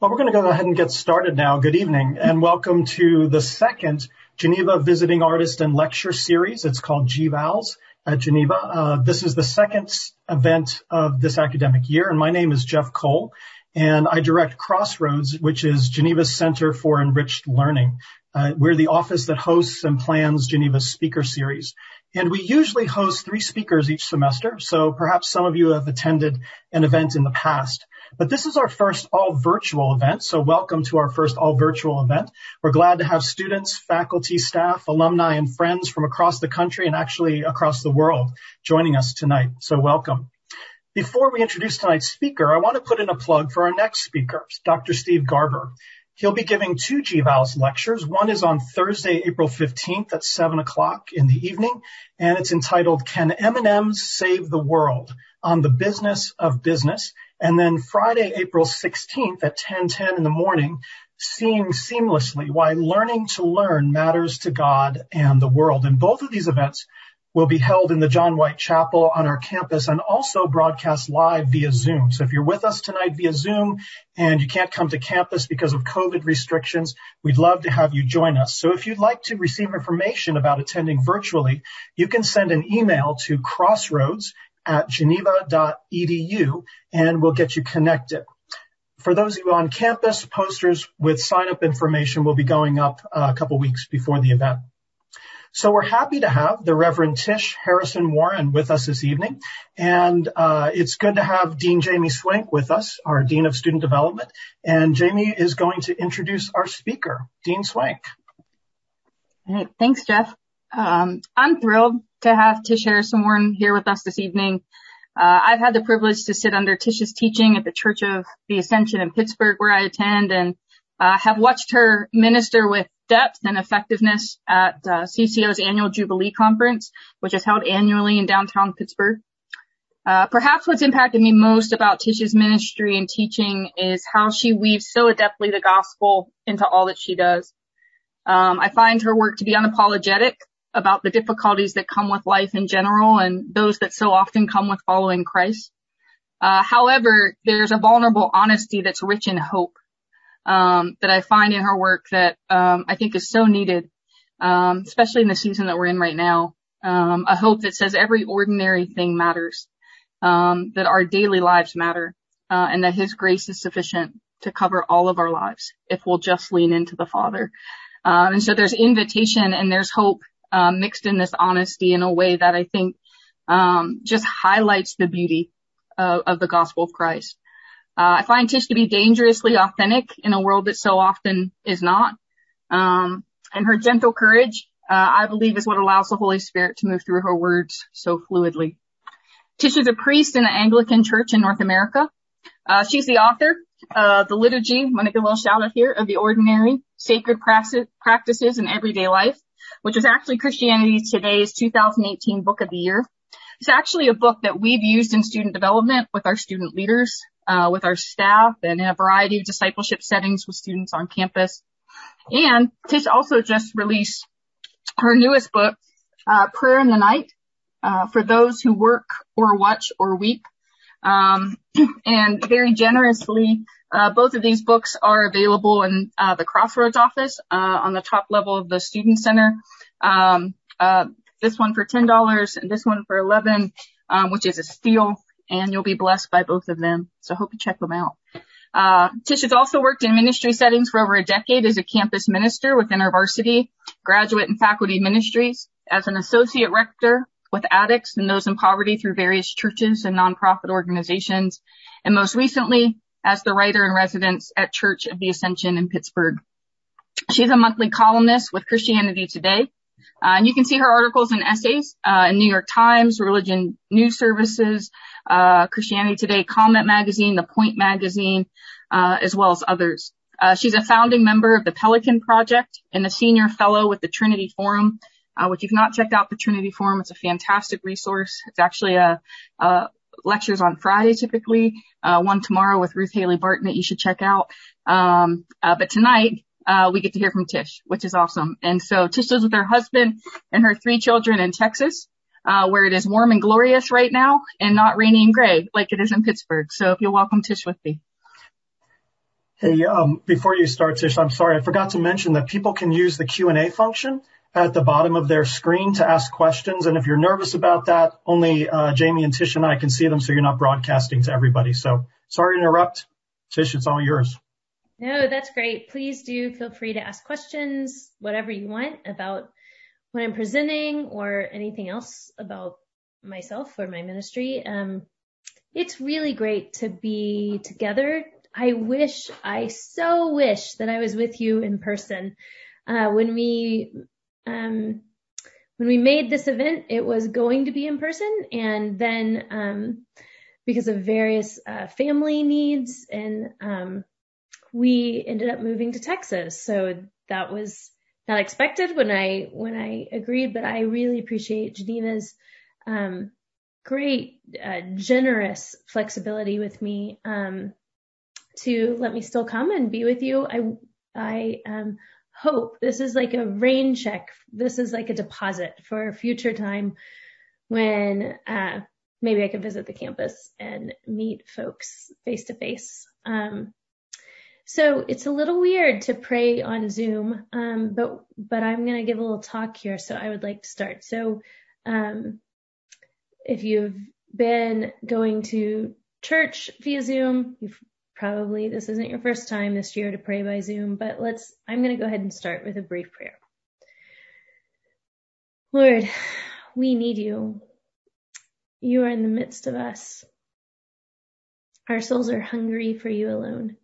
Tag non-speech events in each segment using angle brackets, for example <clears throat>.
Well, we're going to go ahead and get started now. Good evening and welcome to the second Geneva Visiting Artist and Lecture Series. It's called GVALS at Geneva. Uh, this is the second event of this academic year and my name is Jeff Cole and I direct Crossroads, which is Geneva's Center for Enriched Learning. Uh, we're the office that hosts and plans Geneva's speaker series. And we usually host three speakers each semester, so perhaps some of you have attended an event in the past. But this is our first all virtual event, so welcome to our first all virtual event. We're glad to have students, faculty, staff, alumni, and friends from across the country and actually across the world joining us tonight. So welcome. Before we introduce tonight's speaker, I want to put in a plug for our next speaker, Dr. Steve Garber. He'll be giving two GVALS lectures. One is on Thursday, April 15th at 7 o'clock in the evening, and it's entitled Can M&Ms Save the World? on the business of business. And then Friday, April 16th at 10:10 in the morning, seeing seamlessly why learning to learn matters to God and the world. And both of these events will be held in the John White Chapel on our campus and also broadcast live via Zoom. So if you're with us tonight via Zoom and you can't come to campus because of COVID restrictions, we'd love to have you join us. So if you'd like to receive information about attending virtually, you can send an email to crossroads at geneva.edu and we'll get you connected. For those of you on campus, posters with sign up information will be going up a couple weeks before the event. So we're happy to have the Reverend Tish Harrison Warren with us this evening. And uh, it's good to have Dean Jamie Swink with us, our Dean of Student Development. And Jamie is going to introduce our speaker, Dean Swink. Hey, thanks, Jeff. Um, I'm thrilled to have Tish Harrison Warren here with us this evening. Uh, I've had the privilege to sit under Tish's teaching at the Church of the Ascension in Pittsburgh where I attend and uh, have watched her minister with depth and effectiveness at uh, CCO's annual Jubilee Conference, which is held annually in downtown Pittsburgh. Uh, perhaps what's impacted me most about Tish's ministry and teaching is how she weaves so adeptly the gospel into all that she does. Um, I find her work to be unapologetic about the difficulties that come with life in general and those that so often come with following Christ. Uh, however, there's a vulnerable honesty that's rich in hope um, that I find in her work that um, I think is so needed, um, especially in the season that we're in right now. Um, a hope that says every ordinary thing matters, um, that our daily lives matter, uh, and that His grace is sufficient to cover all of our lives if we'll just lean into the Father. Um, and so there's invitation and there's hope mixed in this honesty in a way that I think just highlights the beauty of, of the gospel of Christ. Uh, I find Tish to be dangerously authentic in a world that so often is not. Um, and her gentle courage, uh, I believe is what allows the Holy Spirit to move through her words so fluidly. Tish is a priest in the Anglican Church in North America. Uh, she's the author of the liturgy, I'm going to give a little shout out here, of the ordinary sacred practices in everyday life, which is actually Christianity Today's 2018 book of the year. It's actually a book that we've used in student development with our student leaders uh, with our staff and in a variety of discipleship settings with students on campus. And Tish also just released her newest book, uh, Prayer in the Night, uh, for those who work or watch or weep. Um, <clears throat> and very generously, uh, both of these books are available in uh, the Crossroads office uh, on the top level of the Student Center. Um, this one for $10 and this one for 11 um, which is a steal and you'll be blessed by both of them. So hope you check them out. Uh, Tish has also worked in ministry settings for over a decade as a campus minister with InterVarsity, graduate and faculty ministries, as an associate rector with addicts and those in poverty through various churches and nonprofit organizations, and most recently as the writer in residence at Church of the Ascension in Pittsburgh. She's a monthly columnist with Christianity Today, uh, and you can see her articles and essays uh, in New York Times, Religion News Services, uh, Christianity Today, Comment Magazine, The Point Magazine, uh, as well as others. Uh, she's a founding member of the Pelican Project and a senior fellow with the Trinity Forum, which if you've not checked out the Trinity Forum, it's a fantastic resource. It's actually a, a lectures on Friday typically, uh, one tomorrow with Ruth Haley Barton that you should check out. Um, uh, but tonight, uh, we get to hear from Tish, which is awesome. And so Tish lives with her husband and her three children in Texas uh, where it is warm and glorious right now and not rainy and gray like it is in Pittsburgh. So if you'll welcome Tish with me. Hey, um, before you start, Tish, I'm sorry, I forgot to mention that people can use the Q&A function at the bottom of their screen to ask questions. And if you're nervous about that, only uh, Jamie and Tish and I can see them, so you're not broadcasting to everybody. So sorry to interrupt. Tish, it's all yours. No, that's great. Please do feel free to ask questions, whatever you want about what I'm presenting or anything else about myself or my ministry. Um, it's really great to be together. I wish, I so wish that I was with you in person. Uh, when we, um, when we made this event, it was going to be in person and then, um, because of various, uh, family needs and, um, we ended up moving to Texas. So that was not expected when I, when I agreed, but I really appreciate Geneva's, um, great, uh, generous flexibility with me, um, to let me still come and be with you. I, I, um, hope this is like a rain check. This is like a deposit for a future time when, uh, maybe I could visit the campus and meet folks face to face. So it's a little weird to pray on Zoom, um, but but I'm going to give a little talk here. So I would like to start. So um, if you've been going to church via Zoom, you've probably this isn't your first time this year to pray by Zoom, but let's. I'm going to go ahead and start with a brief prayer. Lord, we need you. You are in the midst of us. Our souls are hungry for you alone.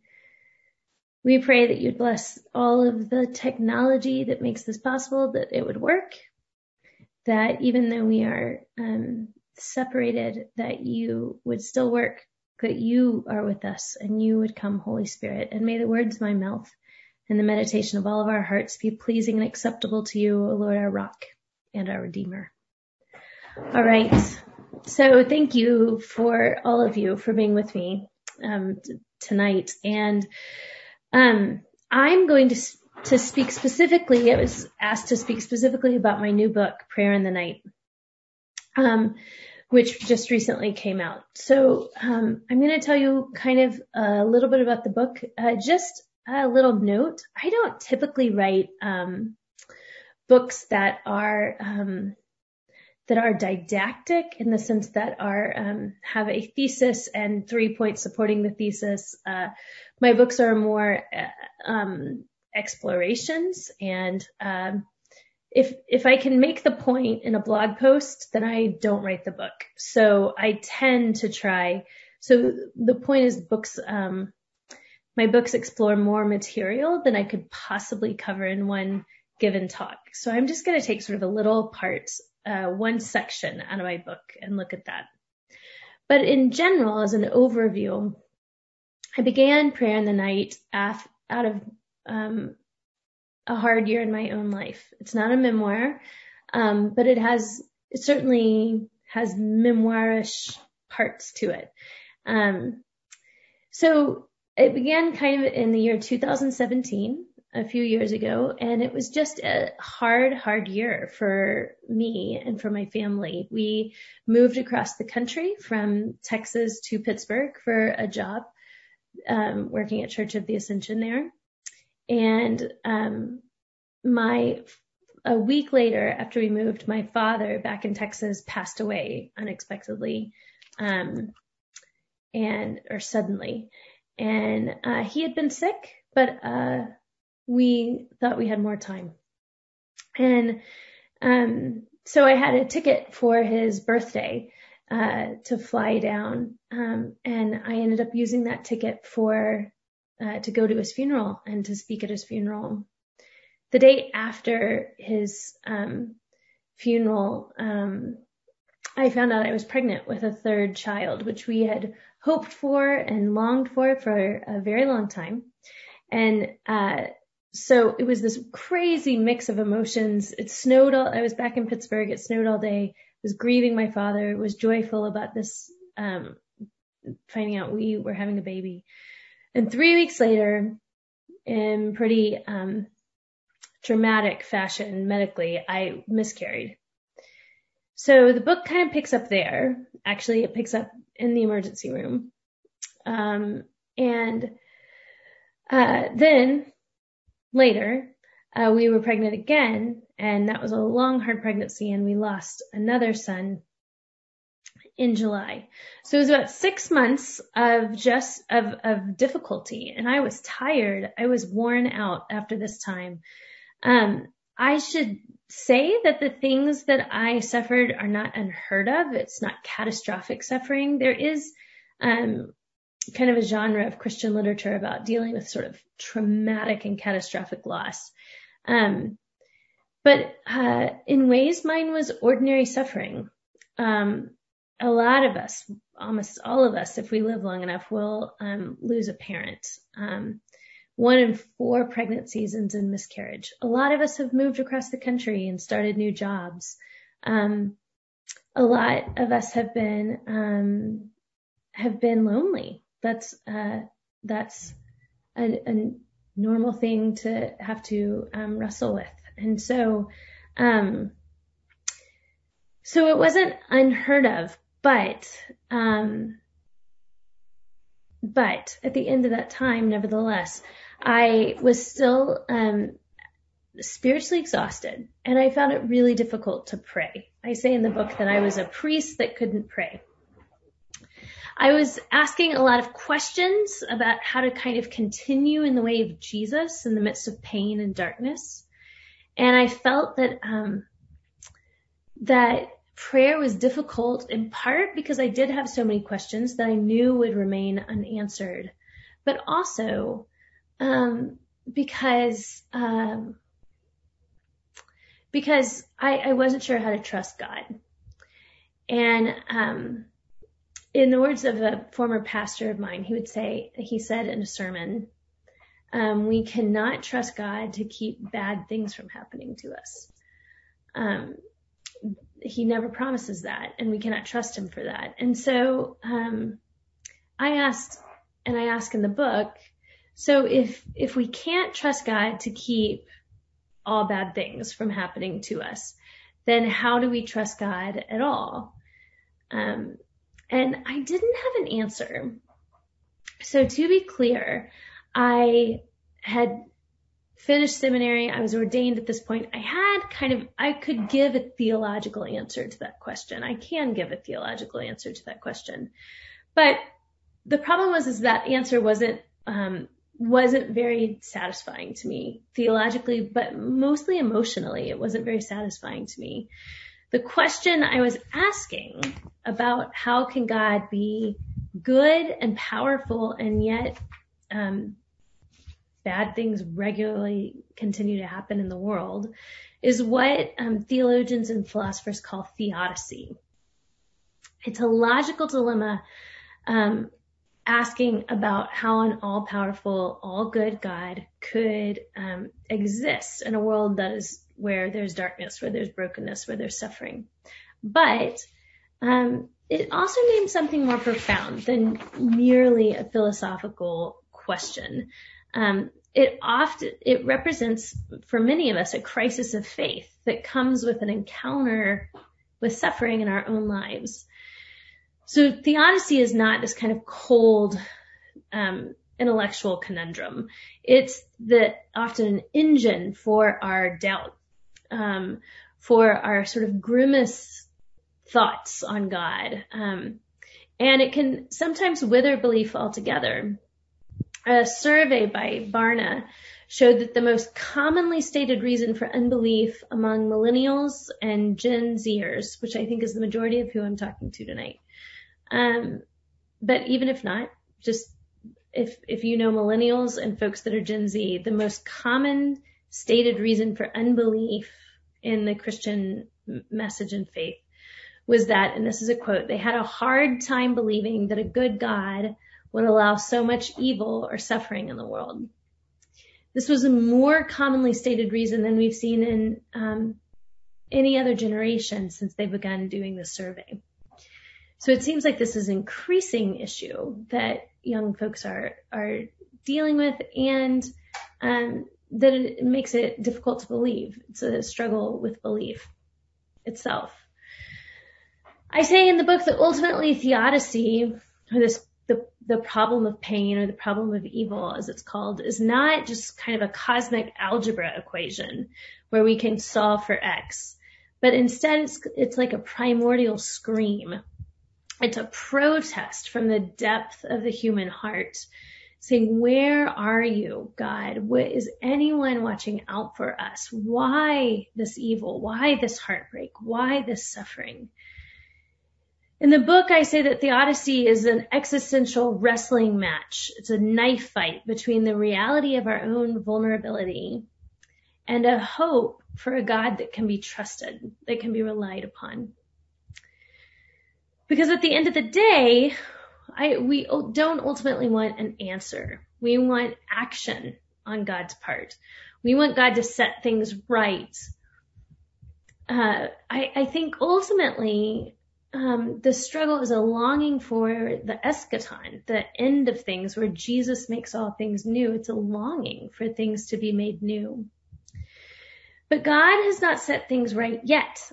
We pray that you'd bless all of the technology that makes this possible, that it would work, that even though we are um, separated, that you would still work, that you are with us and you would come, Holy Spirit. And may the words of my mouth and the meditation of all of our hearts be pleasing and acceptable to you, O Lord, our rock and our redeemer. All right. So thank you for all of you for being with me um, t- tonight. And um, I'm going to to speak specifically. I was asked to speak specifically about my new book, Prayer in the Night, um, which just recently came out. So um, I'm going to tell you kind of a little bit about the book. Uh, just a little note: I don't typically write um, books that are um, that are didactic in the sense that are um, have a thesis and three points supporting the thesis. Uh, my books are more uh, um, explorations, and um, if if I can make the point in a blog post, then I don't write the book. So I tend to try. So the point is, books. Um, my books explore more material than I could possibly cover in one given talk. So I'm just going to take sort of a little part uh, one section out of my book and look at that. But in general, as an overview, I began prayer in the night out of um, a hard year in my own life. It's not a memoir, um, but it has it certainly has memoirish parts to it. Um, so it began kind of in the year 2017 a few years ago, and it was just a hard, hard year for me and for my family. We moved across the country from Texas to Pittsburgh for a job, um, working at Church of the Ascension there. And um, my a week later, after we moved, my father back in Texas passed away unexpectedly, um, and or suddenly, and uh, he had been sick, but uh, we thought we had more time. And um, so I had a ticket for his birthday uh, to fly down, um, and I ended up using that ticket for uh, to go to his funeral and to speak at his funeral. The day after his um, funeral, um, I found out I was pregnant with a third child, which we had hoped for and longed for for a very long time. And uh, so it was this crazy mix of emotions. It snowed all, I was back in Pittsburgh. It snowed all day. I was grieving my father, was joyful about this, um, finding out we were having a baby. And three weeks later, in pretty, um, dramatic fashion medically, I miscarried. So the book kind of picks up there. Actually, it picks up in the emergency room. Um, and Uh, then later, uh, we were pregnant again, and that was a long, hard pregnancy, and we lost another son in July. So it was about six months of just of of difficulty, and I was tired. I was worn out after this time. Um, I should say that the things that I suffered are not unheard of. It's not catastrophic suffering. There is um, kind of a genre of Christian literature about dealing with sort of traumatic and catastrophic loss. Um, but uh, in ways, mine was ordinary suffering. Um, a lot of us, almost all of us, if we live long enough, will um, lose a parent. Um, one in four pregnancies ends in miscarriage. A lot of us have moved across the country and started new jobs. Um, a lot of us have been um, have been lonely. That's uh, that's a, a, normal thing to have to um, wrestle with, and so um, so it wasn't unheard of, but um, but at the end of that time, nevertheless, I was still um, spiritually exhausted and I found it really difficult to pray. I say in the book that I was a priest that couldn't pray. I was asking a lot of questions about how to kind of continue in the way of Jesus in the midst of pain and darkness. And I felt that, um, that prayer was difficult in part because I did have so many questions that I knew would remain unanswered, but also um, because um, because I, I, wasn't sure how to trust God. And um, in the words of a former pastor of mine, he would say, he said in a sermon, um, we cannot trust God to keep bad things from happening to us. He never promises that, and we cannot trust him for that. And so um, I asked, and I ask in the book, so if, if we can't trust God to keep all bad things from happening to us, then how do we trust God at all? Um, and I didn't have an answer. So to be clear, I had finished seminary. I was ordained at this point. I had kind of, I could give a theological answer to that question. I can give a theological answer to that question. But the problem was, is that answer wasn't um, wasn't very satisfying to me theologically, but mostly emotionally. It wasn't very satisfying to me. The question I was asking about how can God be good and powerful and yet um, bad things regularly continue to happen in the world is what um, theologians and philosophers call theodicy. It's a logical dilemma um, asking about how an all powerful, all good God could um, exist in a world that is where there's darkness, where there's brokenness, where there's suffering. But um, it also names something more profound than merely a philosophical question. Um, it often it represents for many of us a crisis of faith that comes with an encounter with suffering in our own lives. So theodicy is not this kind of cold, um, intellectual conundrum. It's the often an engine for our doubt, um, for our sort of grimace thoughts on God. Um, and it can sometimes wither belief altogether. A survey by Barna showed that the most commonly stated reason for unbelief among millennials and Gen Zers, which I think is the majority of who I'm talking to tonight, um, but even if not, just if, if you know millennials and folks that are Gen Z, the most common stated reason for unbelief in the Christian message and faith was that, and this is a quote, they had a hard time believing that a good God would allow so much evil or suffering in the world. This was a more commonly stated reason than we've seen in um, any other generation since they begun doing this survey. So it seems like this is an increasing issue that young folks are are dealing with, and um, that it makes it difficult to believe. It's a struggle with belief itself. I say in the book that ultimately theodicy, or this the problem of pain or the problem of evil, as it's called, is not just kind of a cosmic algebra equation where we can solve for X, but instead it's, it's like a primordial scream. It's a protest from the depth of the human heart saying, where are you, God? What, is anyone watching out for us? Why this evil? Why this heartbreak? Why this suffering? In the book, I say that theodicy is an existential wrestling match. It's a knife fight between the reality of our own vulnerability and a hope for a God that can be trusted, that can be relied upon. Because at the end of the day, I, we don't ultimately want an answer. We want action on God's part. We want God to set things right. Uh, I, I think ultimately the struggle is a longing for the eschaton, the end of things where Jesus makes all things new. It's a longing for things to be made new. But God has not set things right yet.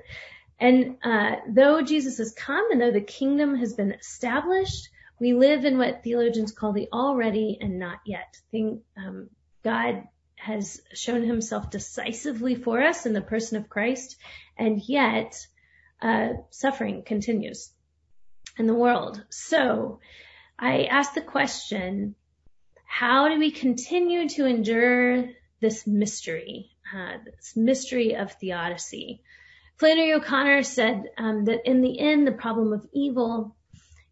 <laughs> and uh, though Jesus has come and though the kingdom has been established, we live in what theologians call the already and not yet. Thing, um, God has shown himself decisively for us in the person of Christ, and yet uh, suffering continues in the world. So I ask the question, how do we continue to endure this mystery, uh, this mystery of theodicy? Flannery O'Connor said um, that in the end, the problem of evil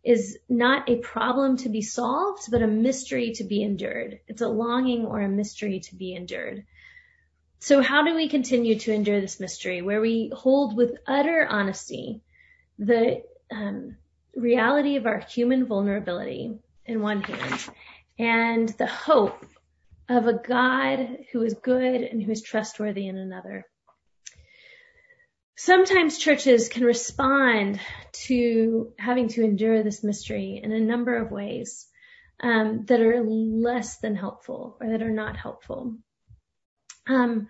is not a problem to be solved, but a mystery to be endured. It's a longing or a mystery to be endured. So how do we continue to endure this mystery where we hold with utter honesty the um, reality of our human vulnerability in one hand and the hope of a God who is good and who is trustworthy in another? Sometimes churches can respond to having to endure this mystery in a number of ways um, that are less than helpful or that are not helpful. Um,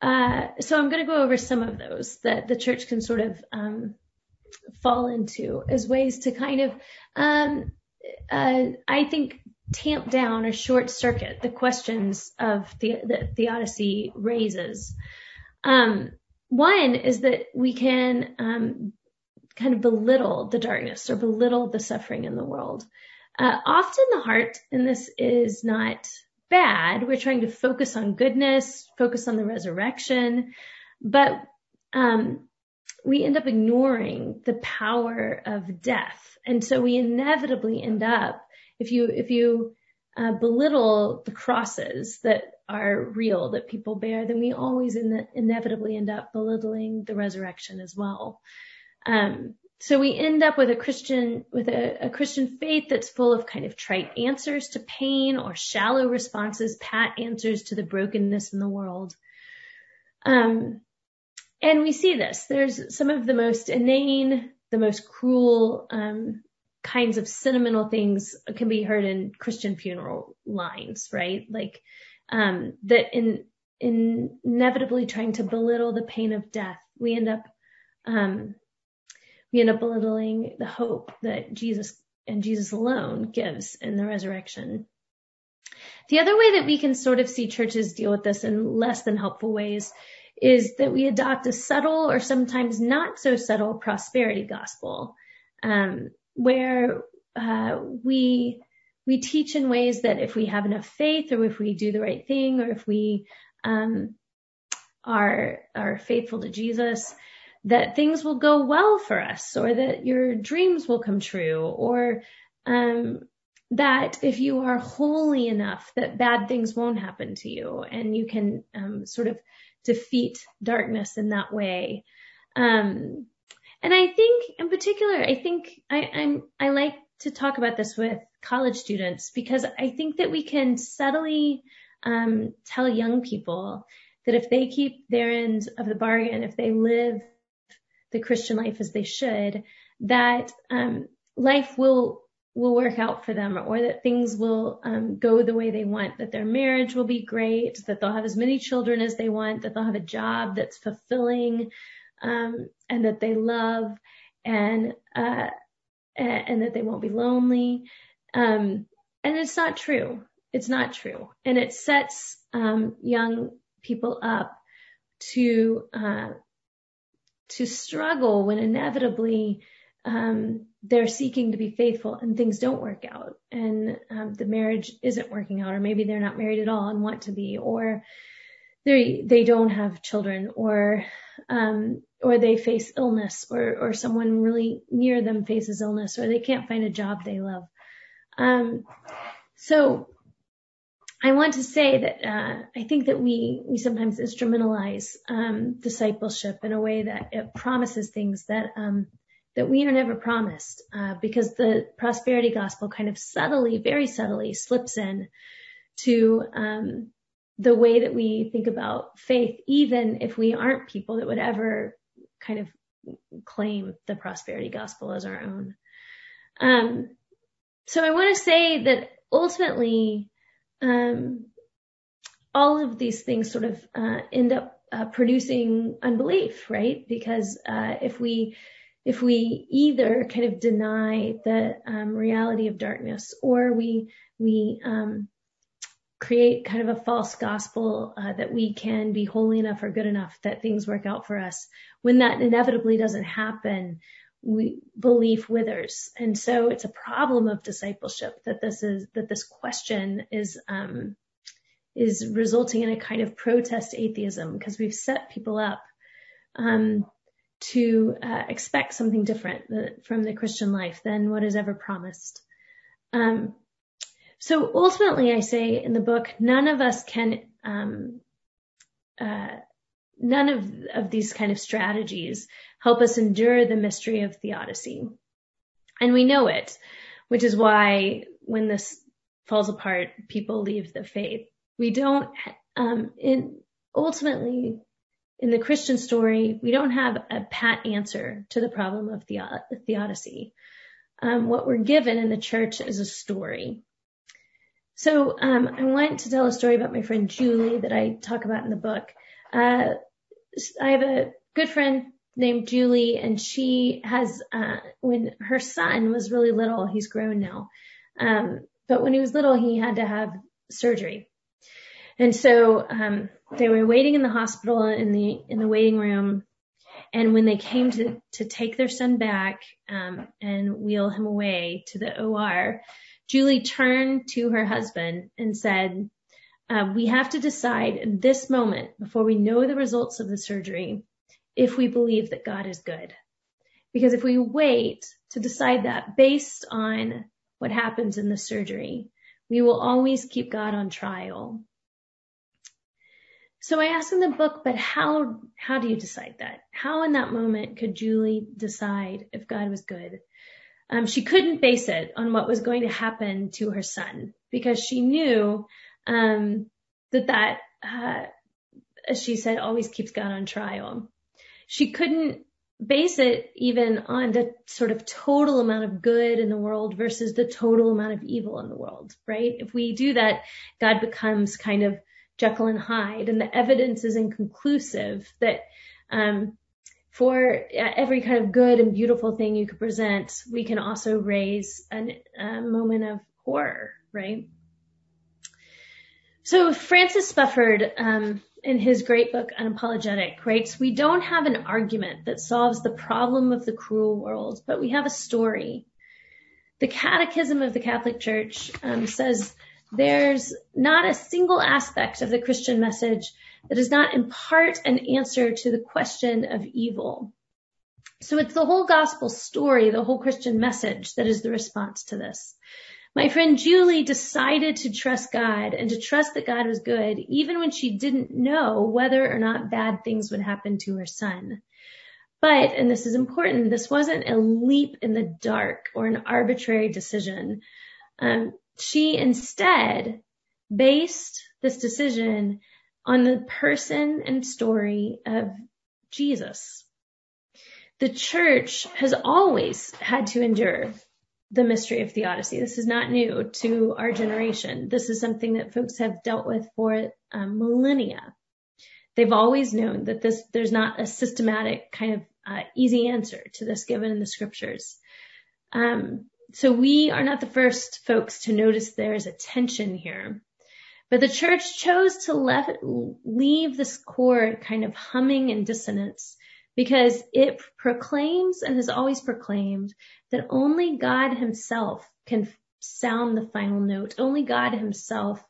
uh, so I'm going to go over some of those that the church can sort of um, fall into as ways to kind of, um, uh, I think, tamp down or short circuit the questions of the, that theodicy raises. Um, one is that we can um, kind of belittle the darkness or belittle the suffering in the world. Uh, often the heart in this is not bad. We're trying to focus on goodness, focus on the resurrection, but um, we end up ignoring the power of death, and so we inevitably end up if you if you uh, belittle the crosses that are real that people bear, then we always in inevitably end up belittling the resurrection as well. Um, so we end up with a Christian, with a, a, Christian faith that's full of kind of trite answers to pain or shallow responses, pat answers to the brokenness in the world. Um, and we see this. There's some of the most inane, the most cruel, um, kinds of sentimental things can be heard in Christian funeral lines, right? Like, um, that in, in inevitably trying to belittle the pain of death, we end up, um, end up belittling the hope that Jesus and Jesus alone gives in the resurrection. The other way that we can sort of see churches deal with this in less than helpful ways is that we adopt a subtle or sometimes not so subtle prosperity gospel, um, where uh, we we teach in ways that if we have enough faith, or if we do the right thing, or if we um, are are faithful to Jesus, that things will go well for us or that your dreams will come true or um, that if you are holy enough that bad things won't happen to you and you can um, sort of defeat darkness in that way. Um, and I think in particular, I think I, I'm, I like to talk about this with college students because I think that we can subtly um, tell young people that if they keep their end of the bargain, if they live the Christian life as they should, that um, life will will work out for them, or that things will um, go the way they want, that their marriage will be great, that they'll have as many children as they want, that they'll have a job that's fulfilling, um, and that they love, and uh, and, that they won't be lonely. Um, and it's not true. It's not true. And it sets um, young people up to uh, to struggle when inevitably um, they're seeking to be faithful and things don't work out and um, the marriage isn't working out or maybe they're not married at all and want to be or they they don't have children or um, or they face illness or or someone really near them faces illness or they can't find a job they love. Um, so I want to say that uh, I think that we we sometimes instrumentalize um, discipleship in a way that it promises things that um, that we are never promised uh, because the prosperity gospel kind of subtly, very subtly slips in to um, the way that we think about faith, even if we aren't people that would ever kind of claim the prosperity gospel as our own. Um, so I want to say that ultimately, all of these things sort of uh, end up uh, producing unbelief, right? Because uh, if we if we either kind of deny the um, reality of darkness or we we um, create kind of a false gospel uh, that we can be holy enough or good enough that things work out for us when that inevitably doesn't happen belief withers and so it's a problem of discipleship that this is that this question is um, is resulting in a kind of protest atheism because we've set people up um, to uh, expect something different from the Christian life than what is ever promised. Um, so ultimately, I say in the book, none of us can, um, uh, none of, of these kind of strategies help us endure the mystery of theodicy. And we know it, which is why when this falls apart, people leave the faith. We don't, um, in, ultimately, in the Christian story, we don't have a pat answer to the problem of theodicy. Um, what we're given in the church is a story. So um, I want to tell a story about my friend Julie that I talk about in the book. Uh, I have a good friend named Julie, and she has uh, when her son was really little. He's grown now, um, but when he was little, he had to have surgery, and so um, they were waiting in the hospital in the in the waiting room, and when they came to to take their son back um, and wheel him away to the OR, Julie turned to her husband and said, uh, "We have to decide in this moment before we know the results of the surgery if we believe that God is good." Because if we wait to decide that based on what happens in the surgery, we will always keep God on trial so I asked in the book, but how, how do you decide that? How in that moment could Julie decide if God was good? Um, she couldn't base it on what was going to happen to her son because she knew, um, that that, uh, as she said, always keeps God on trial. She couldn't base it even on the sort of total amount of good in the world versus the total amount of evil in the world, right? If we do that, God becomes kind of Jekyll and Hyde, and the evidence is inconclusive that um, for every kind of good and beautiful thing you could present, we can also raise a moment of horror, right? So Francis Spufford, um, in his great book Unapologetic, writes, "We don't have an argument that solves the problem of the cruel world, but we have a story." The Catechism of the Catholic Church um, says there's not a single aspect of the Christian message that does not impart an answer to the question of evil. So it's the whole gospel story, the whole Christian message that is the response to this. My friend Julie decided to trust God and to trust that God was good, even when she didn't know whether or not bad things would happen to her son. But, and this is important, this wasn't a leap in the dark or an arbitrary decision. Um, she instead based this decision on the person and story of Jesus. The church has always had to endure the mystery of theodicy. This is not new to our generation. This is something that folks have dealt with for um, millennia. They've always known that this, there's not a systematic kind of uh, easy answer to this given in the scriptures. Um, so we are not the first folks to notice there is a tension here. But the church chose to let, leave this chord kind of humming in dissonance because it proclaims and has always proclaimed that only God himself can sound the final note. Only God himself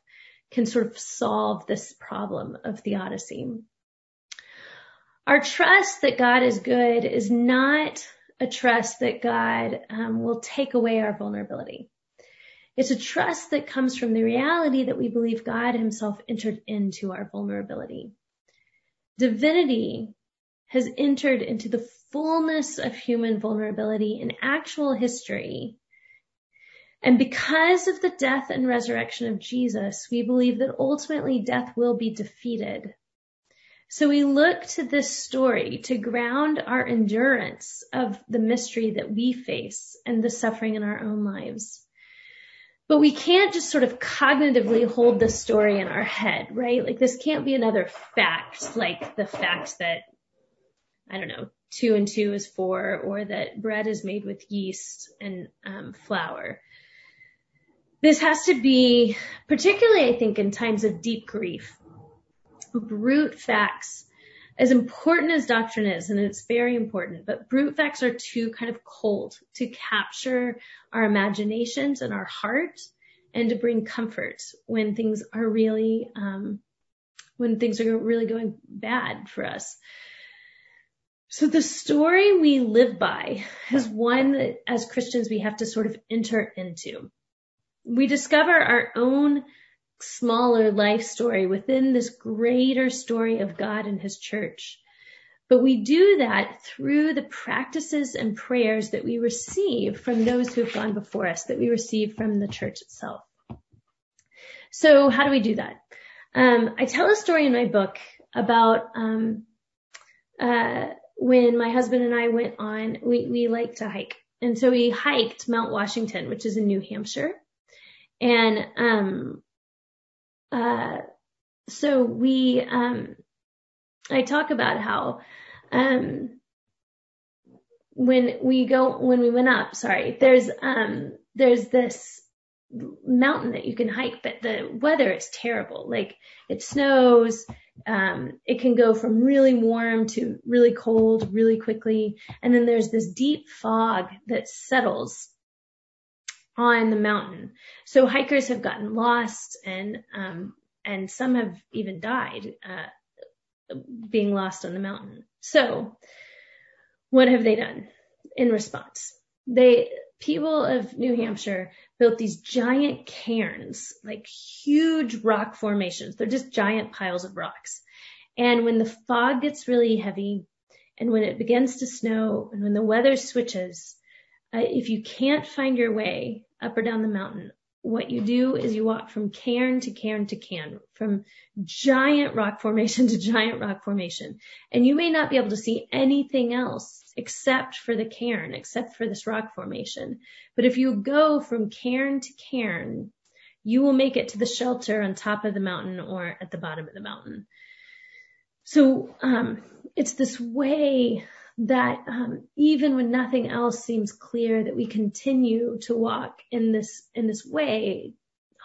can sort of solve this problem of theodicy. Our trust that God is good is not a trust that God um, will take away our vulnerability. It's a trust that comes from the reality that we believe God himself entered into our vulnerability. Divinity has entered into the fullness of human vulnerability in actual history. And because of the death and resurrection of Jesus, we believe that ultimately death will be defeated. So we look to this story to ground our endurance of the mystery that we face and the suffering in our own lives. But we can't just sort of cognitively hold this story in our head, right? Like this can't be another fact, like the fact that, I don't know, two and two is four, or that bread is made with yeast and um, flour. This has to be, particularly I think in times of deep grief, brute facts, as important as doctrine is, and it's very important, but brute facts are too kind of cold to capture our imaginations and our heart and to bring comfort when things are really, um, when things are really going bad for us. So the story we live by is one that as Christians we have to sort of enter into. We discover our own smaller life story within this greater story of God and his church. But we do that through the practices and prayers that we receive from those who have gone before us, that we receive from the church itself. So how do we do that? Um, I tell a story in my book about um, uh, when my husband and I went on. We we like to hike, and so we hiked Mount Washington, which is in New Hampshire, and um, uh, so we, um, I talk about how, um, when we go, when we went up, sorry, there's, um, there's this mountain that you can hike, but the weather is terrible. Like it snows, um, it can go from really warm to really cold really quickly. And then there's this deep fog that settles on the mountain. So hikers have gotten lost and, um, and some have even died, uh, being lost on the mountain. So what have they done in response? They, people of New Hampshire built these giant cairns, like huge rock formations. They're just giant piles of rocks. And when the fog gets really heavy and when it begins to snow and when the weather switches, uh, if you can't find your way up or down the mountain, what you do is you walk from cairn to cairn to cairn, from giant rock formation <laughs> to giant rock formation. And you may not be able to see anything else except for the cairn, except for this rock formation. But if you go from cairn to cairn, you will make it to the shelter on top of the mountain or at the bottom of the mountain. So um, it's this way that um, even when nothing else seems clear, that we continue to walk in this in this way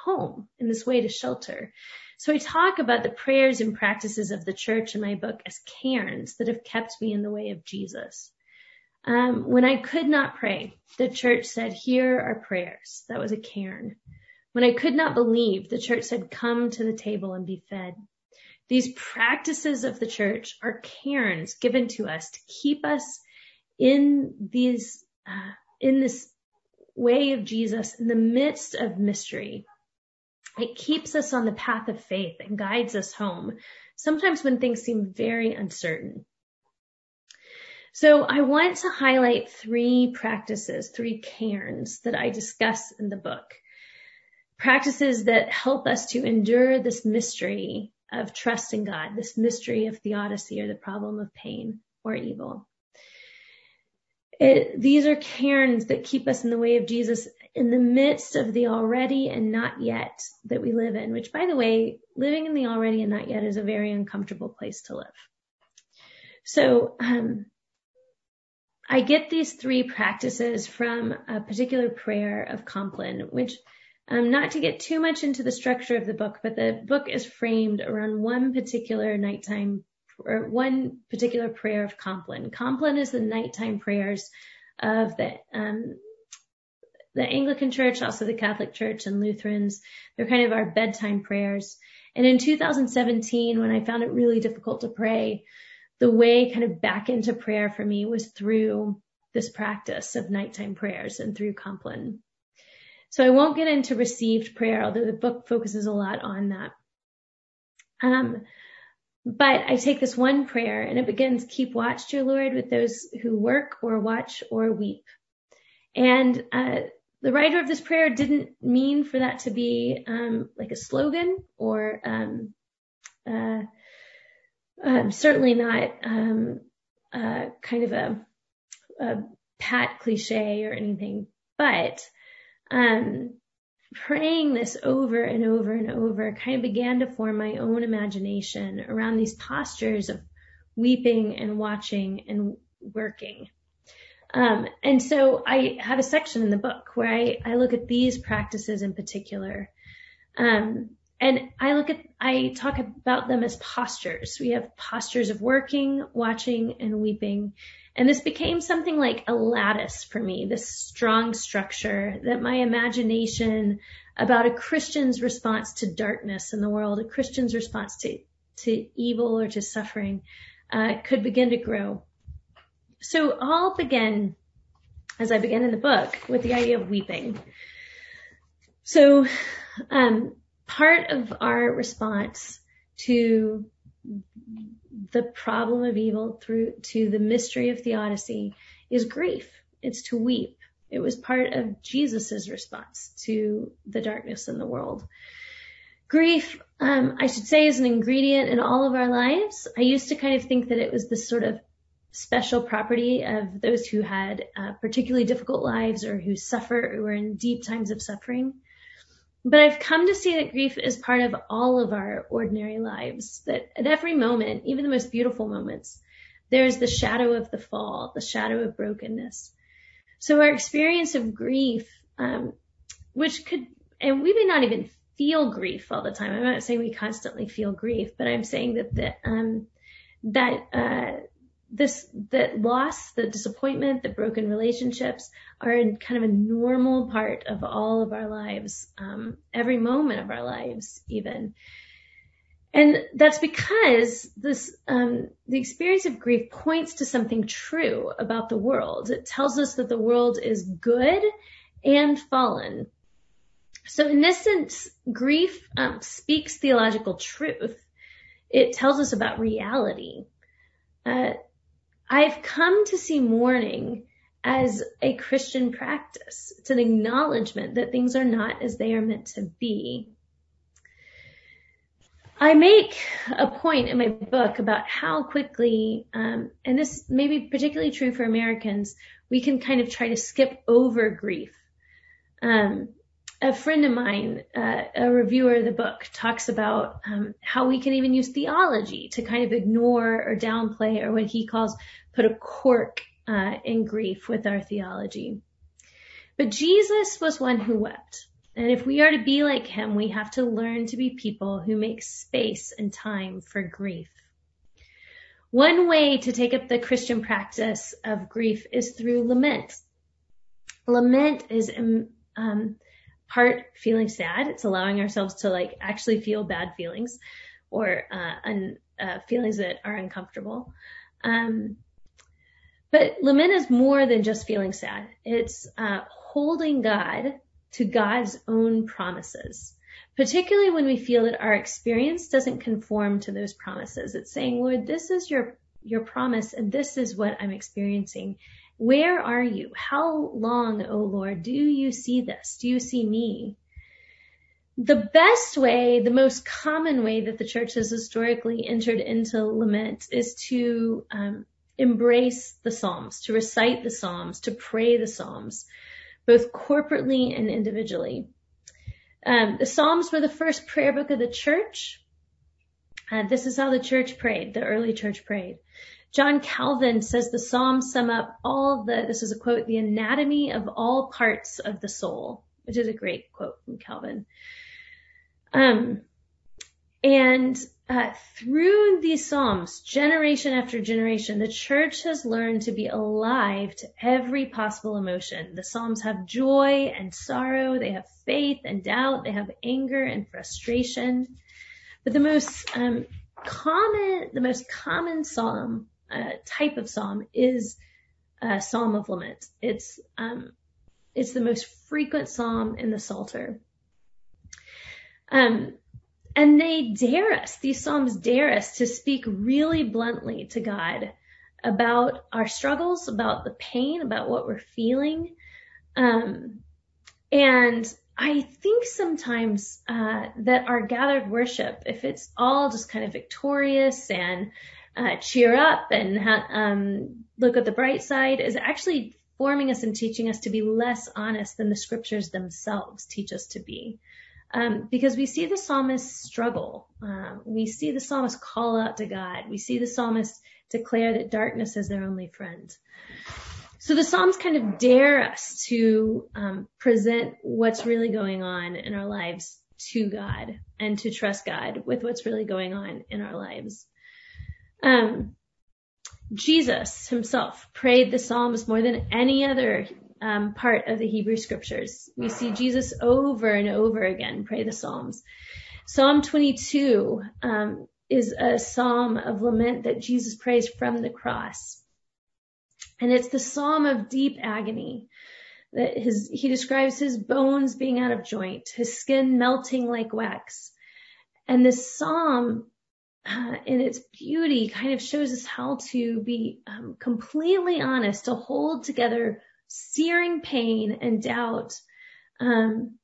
home, in this way to shelter. So I talk about the prayers and practices of the church in my book as cairns that have kept me in the way of Jesus. Um, when I could not pray, the church said, "Here are prayers." That was a cairn. When I could not believe, the church said, "Come to the table and be fed." These practices of the church are cairns given to us to keep us in these, uh, in this way of Jesus in the midst of mystery. It keeps us on the path of faith and guides us home, sometimes when things seem very uncertain. So I want to highlight three practices, three cairns that I discuss in the book. Practices that help us to endure this mystery of trust in God, this mystery of theodicy or the problem of pain or evil. It, these are cairns that keep us in the way of Jesus in the midst of the already and not yet that we live in, which by the way, living in the already and not yet is a very uncomfortable place to live. So, um, I get these three practices from a particular prayer of Compline, which um, not to get too much into the structure of the book, but the book is framed around one particular nighttime or one particular prayer of Compline. Compline is the nighttime prayers of the um, the Anglican Church, also the Catholic Church and Lutherans. They're kind of our bedtime prayers. And in 2017, when I found it really difficult to pray, the way kind of back into prayer for me was through this practice of nighttime prayers and through Compline. So I won't get into received prayer, although the book focuses a lot on that. Um, but I take this one prayer and it begins, keep watch, dear Lord, with those who work or watch or weep. And, uh, the writer of this prayer didn't mean for that to be, um, like a slogan or, um, uh, um, certainly not, um, uh, kind of a, a pat cliche or anything, but, um, praying this over and over and over kind of began to form my own imagination around these postures of weeping and watching and working. Um, and so I have a section in the book where I, I look at these practices in particular. Um, and I look at, I talk about them as postures. We have postures of working, watching, and weeping. And this became something like a lattice for me, this strong structure that my imagination about a Christian's response to darkness in the world, a Christian's response to, to evil or to suffering, uh, could begin to grow. So I'll begin, as I begin in the book, with the idea of weeping. So, um, part of our response to the problem of evil through to the mystery of theodicy is grief. It's to weep. It was part of Jesus's response to the darkness in the world. Grief, um, I should say, is an ingredient in all of our lives. I used to kind of think that it was this sort of special property of those who had uh, particularly difficult lives or who suffer or were in deep times of suffering. But I've come to see that grief is part of all of our ordinary lives, that at every moment, even the most beautiful moments, there's the shadow of the fall, the shadow of brokenness. So our experience of grief, um, which could, and we may not even feel grief all the time. I'm not saying we constantly feel grief, but I'm saying that the, um, that, uh, this, that loss, the disappointment, the broken relationships are kind of a normal part of all of our lives, um, every moment of our lives, even. And that's because this, um, the experience of grief points to something true about the world. It tells us that the world is good and fallen. So in this sense, grief um, speaks theological truth. It tells us about reality. Uh, I've come to see mourning as a Christian practice. It's an acknowledgement that things are not as they are meant to be. I make a point in my book about how quickly, um, and this may be particularly true for Americans, we can kind of try to skip over grief. Um, a friend of mine, uh, a reviewer of the book, talks about um, how we can even use theology to kind of ignore or downplay or what he calls put a cork uh, in grief with our theology. But Jesus was one who wept. And if we are to be like him, we have to learn to be people who make space and time for grief. One way to take up the Christian practice of grief is through lament. Lament is um, um part feeling sad. It's allowing ourselves to like actually feel bad feelings or uh, un, uh, feelings that are uncomfortable. Um, but lament is more than just feeling sad. It's uh, holding God to God's own promises, particularly when we feel that our experience doesn't conform to those promises. It's saying, Lord, this is your your promise, and this is what I'm experiencing. Where are you? How long, O Lord, do you see this? Do you see me? The best way, the most common way that the church has historically entered into lament is to um, embrace the Psalms, to recite the Psalms, to pray the Psalms, both corporately and individually. Um, the Psalms were the first prayer book of the church. Uh, this is how the church prayed, the early church prayed. John Calvin says the Psalms sum up all the, this is a quote, the anatomy of all parts of the soul, which is a great quote from Calvin. Um, and uh, through these Psalms, generation after generation, the church has learned to be alive to every possible emotion. The Psalms have joy and sorrow. They have faith and doubt. They have anger and frustration. But the most um, common, the most common Psalm type of Psalm is a Psalm of Lament. It's um, it's the most frequent Psalm in the Psalter. Um, and they dare us, these Psalms dare us to speak really bluntly to God about our struggles, about the pain, about what we're feeling. Um, and I think sometimes uh, that our gathered worship, if it's all just kind of victorious and uh, cheer up and ha- um, look at the bright side, is actually forming us and teaching us to be less honest than the scriptures themselves teach us to be. Um, because we see the psalmist struggle. Um, we see the psalmist call out to God. We see the psalmist declare that darkness is their only friend. So the Psalms kind of dare us to um, present what's really going on in our lives to God and to trust God with what's really going on in our lives. Um, Jesus himself prayed the Psalms more than any other um, part of the Hebrew scriptures. We see Jesus over and over again pray the Psalms. Psalm 22 um, is a psalm of lament that Jesus prays from the cross. And it's the psalm of deep agony that his, he describes his bones being out of joint, his skin melting like wax. And this psalm, uh, in its beauty, kind of shows us how to be um, completely honest, to hold together searing pain and doubt. Um,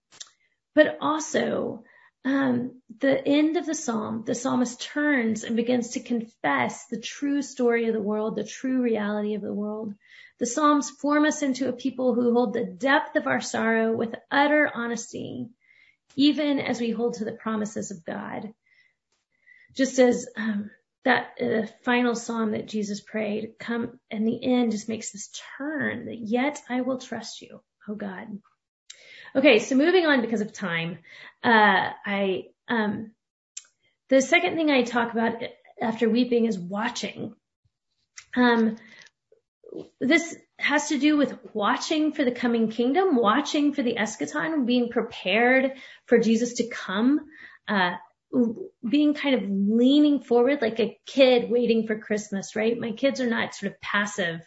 but also, um, the end of the psalm, the psalmist turns and begins to confess the true story of the world, the true reality of the world. The psalms form us into a people who hold the depth of our sorrow with utter honesty, even as we hold to the promises of God. Just as um, that uh, final psalm that Jesus prayed come in the end just makes this turn that yet I will trust you, oh God. Okay, so moving on because of time, uh, I um, the second thing I talk about after weeping is watching. Um, this has to do with watching for the coming kingdom, watching for the eschaton, being prepared for Jesus to come. Uh, being kind of leaning forward like a kid waiting for Christmas, right? My kids are not sort of passive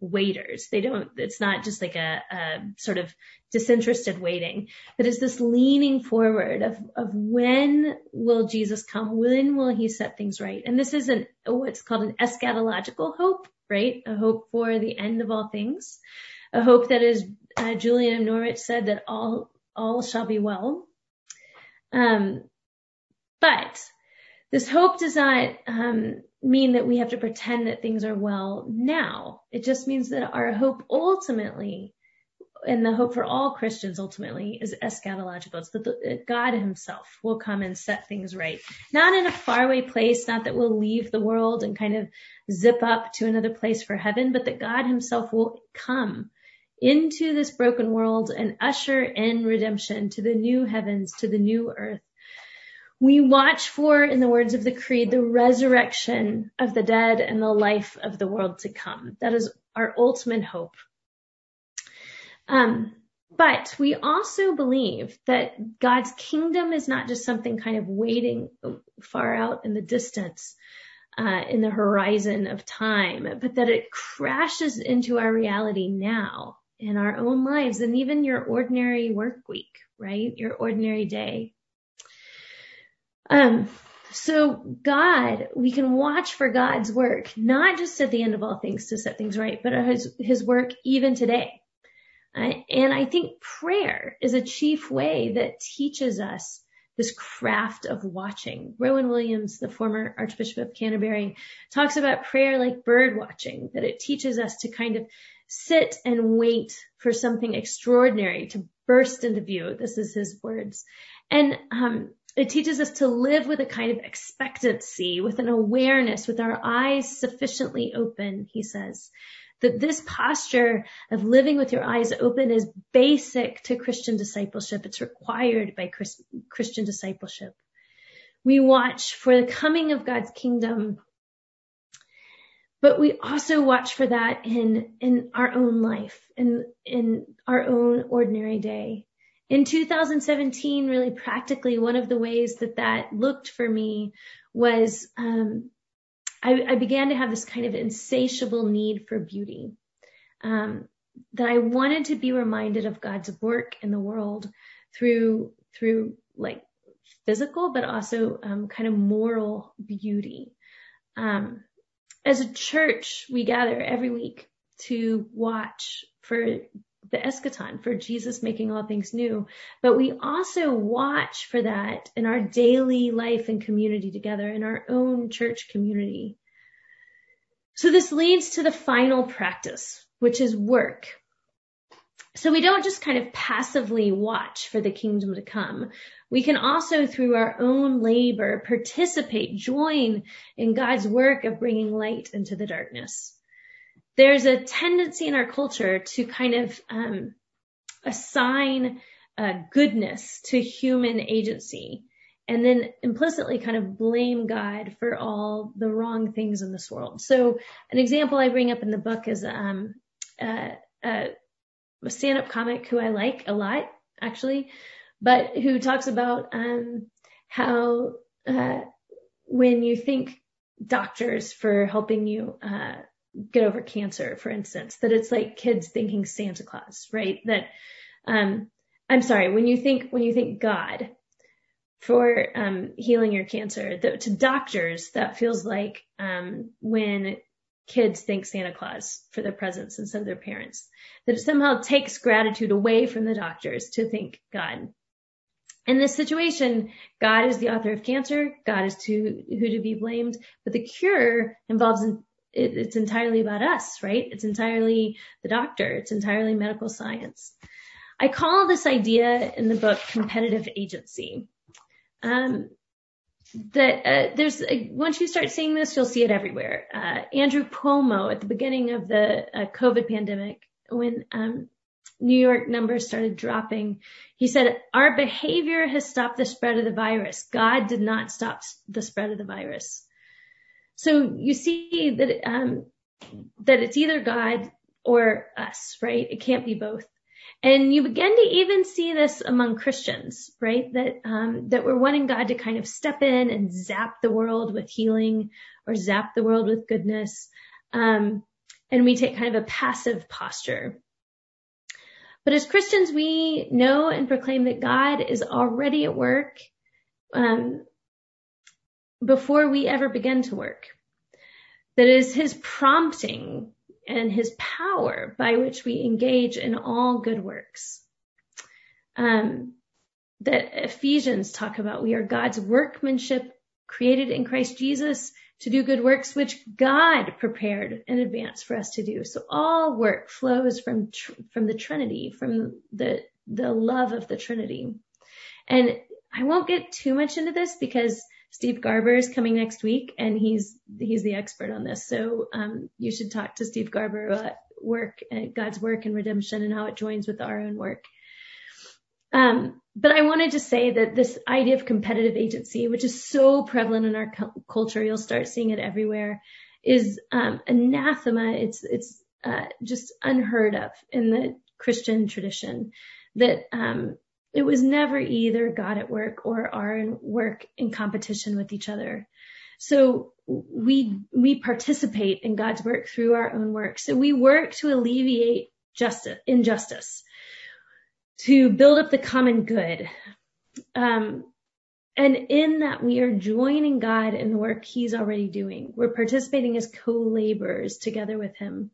waiters. They don't, it's not just like a, a sort of disinterested waiting, but it's this leaning forward of, of when will Jesus come? When will he set things right? And this is an, what's called an eschatological hope, right? A hope for the end of all things. A hope that is, uh, Julian Norwich said that all, all shall be well. Um, but this hope does not um, mean that we have to pretend that things are well now. It just means that our hope ultimately, and the hope for all Christians ultimately, is eschatological. It's that, the, God Himself will come and set things right. Not in a faraway place, not that we'll leave the world and kind of zip up to another place for heaven, but that God Himself will come into this broken world and usher in redemption to the new heavens, to the new earth we watch for, in the words of the creed, the resurrection of the dead and the life of the world to come. That is our ultimate hope. Um, but we also believe that God's kingdom is not just something kind of waiting far out in the distance, uh, in the horizon of time, but that it crashes into our reality now in our own lives and even your ordinary work week, right? Your ordinary day. Um, so God, we can watch for God's work, not just at the end of all things to set things right, but his, his work even today. Uh, and I think prayer is a chief way that teaches us this craft of watching. Rowan Williams, the former Archbishop of Canterbury, talks about prayer like bird watching, that it teaches us to kind of sit and wait for something extraordinary to burst into view. This is his words. And um, it teaches us to live with a kind of expectancy, with an awareness, with our eyes sufficiently open, he says. That this posture of living with your eyes open is basic to Christian discipleship. It's required by Christian discipleship. We watch for the coming of God's kingdom, but we also watch for that in, in our own life, in, in our own ordinary day in 2017, really practically, one of the ways that that looked for me was um, I, I, began to have this kind of insatiable need for beauty. Um, that I wanted to be reminded of God's work in the world through through like physical, but also um, kind of moral beauty. Um, as a church, we gather every week to watch for the eschaton, for Jesus making all things new. But we also watch for that in our daily life and community together, in our own church community. So this leads to the final practice, which is work. So we don't just kind of passively watch for the kingdom to come. We can also, through our own labor, participate, join in God's work of bringing light into the darkness there's a tendency in our culture to kind of um, assign uh, goodness to human agency and then implicitly kind of blame God for all the wrong things in this world. So an example I bring up in the book is um, uh, uh, a stand-up comic who I like a lot, actually, but who talks about um, how uh, when you think doctors for helping you uh, get over cancer, for instance, that it's like kids thinking Santa Claus, right? That, um, I'm sorry, when you think, when you think God for, um, healing your cancer, the, to doctors, that feels like, um, when kids think Santa Claus for their presents instead of their parents. That it somehow takes gratitude away from the doctors to thank God. In this situation, God is the author of cancer. God is to who to be blamed, but the cure involves it, it's entirely about us, right? It's entirely the doctor. It's entirely medical science. I call this idea in the book competitive agency. Um, that uh, there's a, once you start seeing this, you'll see it everywhere. Uh, Andrew Cuomo at the beginning of the uh, COVID pandemic, when um, New York numbers started dropping, he said, "Our behavior has stopped the spread of the virus. God did not stop the spread of the virus." So you see that, um, that it's either God or us, right? It can't be both. And you begin to even see this among Christians, right? That, um, that we're wanting God to kind of step in and zap the world with healing or zap the world with goodness. Um, and we take kind of a passive posture. But as Christians, we know and proclaim that God is already at work. Um, before we ever begin to work. That is his prompting and his power by which we engage in all good works. Um, that Ephesians talk about we are God's workmanship created in Christ Jesus to do good works which God prepared in advance for us to do. So all work flows from from the Trinity, from the the love of the Trinity. And I won't get too much into this because Steve Garber is coming next week and he's, he's the expert on this. So, um, you should talk to Steve Garber about work and God's work and redemption and how it joins with our own work. Um, but I wanted to say that this idea of competitive agency, which is so prevalent in our cu- culture, you'll start seeing it everywhere, is um, anathema. It's it's uh, just unheard of in the Christian tradition. That um, it was never either God at work or our work in competition with each other. So we, we participate in God's work through our own work. So we work to alleviate justice, injustice, to build up the common good. Um, and in that we are joining God in the work he's already doing. We're participating as co-laborers together with him.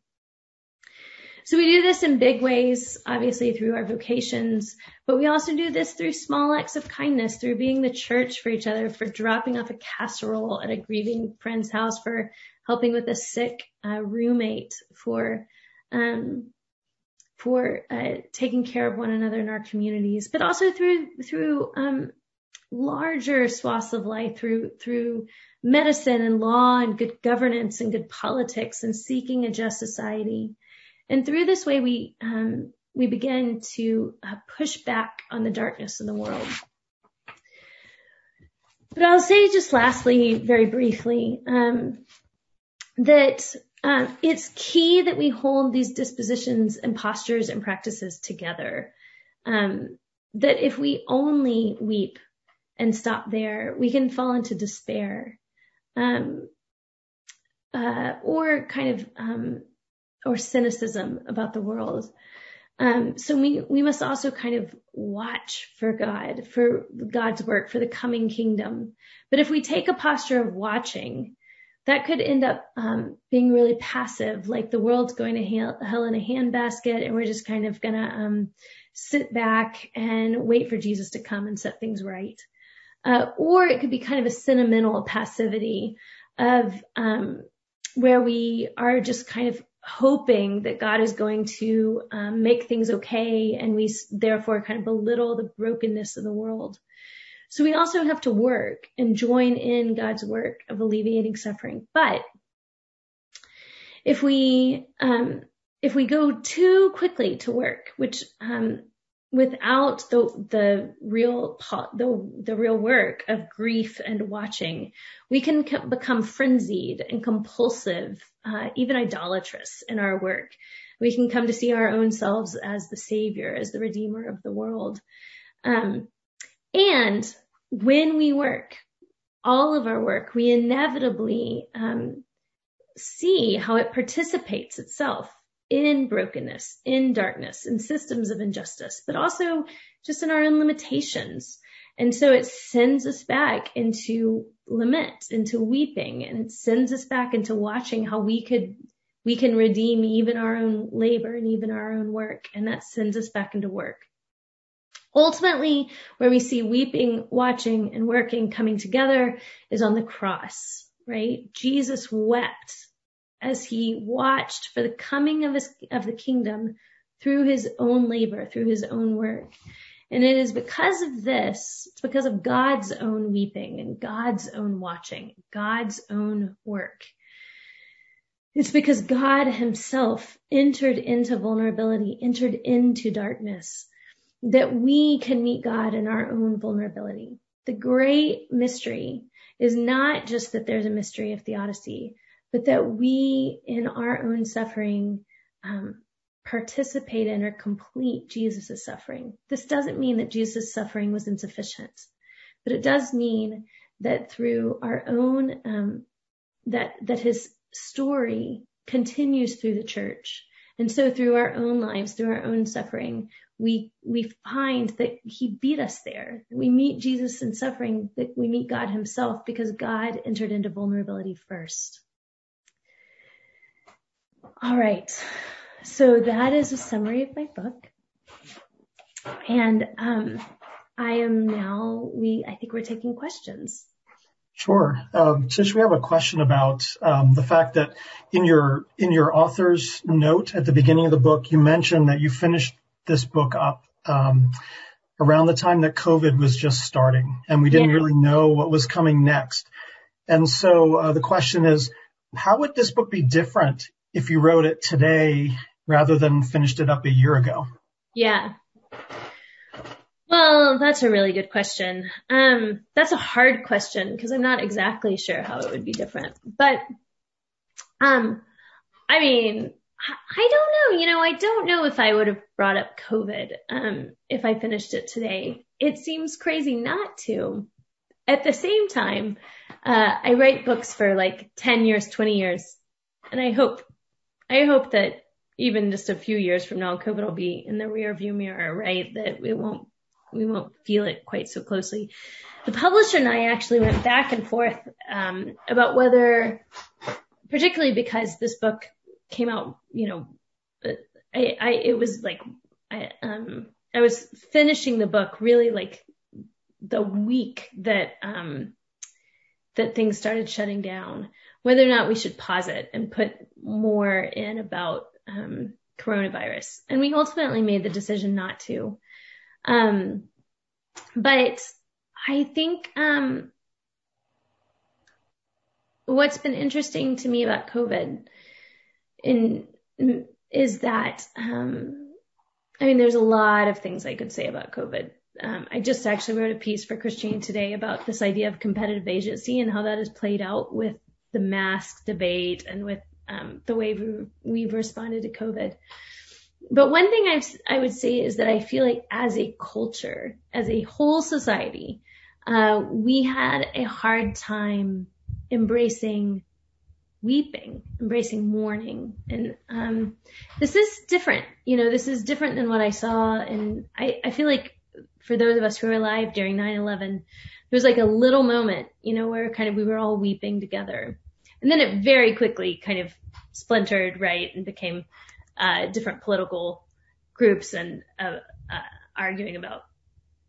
So we do this in big ways, obviously through our vocations, but we also do this through small acts of kindness, through being the church for each other, for dropping off a casserole at a grieving friend's house, for helping with a sick uh, roommate, for um, for uh, taking care of one another in our communities, but also through through um, larger swaths of life through through medicine and law and good governance and good politics and seeking a just society. And through this way, we um, we begin to uh, push back on the darkness in the world. But I'll say just lastly, very briefly, um, that uh, it's key that we hold these dispositions and postures and practices together. Um, that if we only weep and stop there, we can fall into despair, um, uh, or kind of um, or cynicism about the world. Um, so we, we must also kind of watch for God, for God's work, for the coming kingdom. But if we take a posture of watching, that could end up um, being really passive, like the world's going to hell, in a handbasket, and we're just kind of gonna um, sit back and wait for Jesus to come and set things right. Uh, or it could be kind of a sentimental passivity of um, where we are just kind of hoping that God is going to um, make things okay, and we therefore kind of belittle the brokenness of the world. So we also have to work and join in God's work of alleviating suffering. But if we um, if we go too quickly to work, which um, without the the real the the real work of grief and watching, we can become frenzied and compulsive, uh, even idolatrous in our work. We can come to see our own selves as the savior, as the redeemer of the world. Um, and when we work, all of our work, we inevitably um, see how it participates itself in brokenness, in darkness, in systems of injustice, but also just in our own limitations. And so it sends us back into lament, into weeping, and it sends us back into watching how we could, we can redeem even our own labor and even our own work. And that sends us back into work. Ultimately, where we see weeping, watching, and working coming together is on the cross, right? Jesus wept as he watched for the coming of his, of the kingdom through his own labor, through his own work. And it is because of this, it's because of God's own weeping and God's own watching, God's own work. It's because God himself entered into vulnerability, entered into darkness, that we can meet God in our own vulnerability. The great mystery is not just that there's a mystery of theodicy, but that we in our own suffering um, participate in or complete Jesus' suffering. This doesn't mean that Jesus' suffering was insufficient, but it does mean that through our own um, that that his story continues through the church. And so through our own lives, through our own suffering, we, we find that he beat us there. We meet Jesus in suffering, that we meet God himself because God entered into vulnerability first. All right. So that is a summary of my book. And um, I am now, we, I think we're taking questions. Sure. Um, Tish, we have a question about um, the fact that in your in your author's note at the beginning of the book, you mentioned that you finished this book up um, around the time that COVID was just starting, and we didn't yeah. really know what was coming next. And so uh, the question is, how would this book be different if you wrote it today rather than finished it up a year ago? Yeah. Well, that's a really good question. Um, that's a hard question because I'm not exactly sure how it would be different. But, um, I mean, I don't know. You know, I don't know if I would have brought up COVID um, if I finished it today. It seems crazy not to. At the same time, uh, I write books for like 10 years, 20 years, and I hope I hope that even just a few years from now, COVID will be in the rear view mirror, right? That we won't, we won't feel it quite so closely. The publisher and I actually went back and forth, um, about whether, particularly because this book came out, you know, I, I, it was like, I, um, I was finishing the book really like the week that, um, that things started shutting down whether or not we should pause it and put more in about um, coronavirus. And we ultimately made the decision not to. Um, but I think um, what's been interesting to me about COVID in, is that um, I mean, there's a lot of things I could say about COVID. Um, I just actually wrote a piece for Christianity Today about this idea of competitive agency and how that has played out with the mask debate and with um, the way we, we've responded to COVID. But one thing I've, I would say is that I feel like as a culture, as a whole society, uh, we had a hard time embracing weeping, embracing mourning. And um, this is different. You know, this is different than what I saw. And I, I feel like for those of us who were alive during 9-11, there was like a little moment, you know, where kind of we were all weeping together. And then it very quickly kind of splintered, right, and became uh, different political groups and uh, uh, arguing about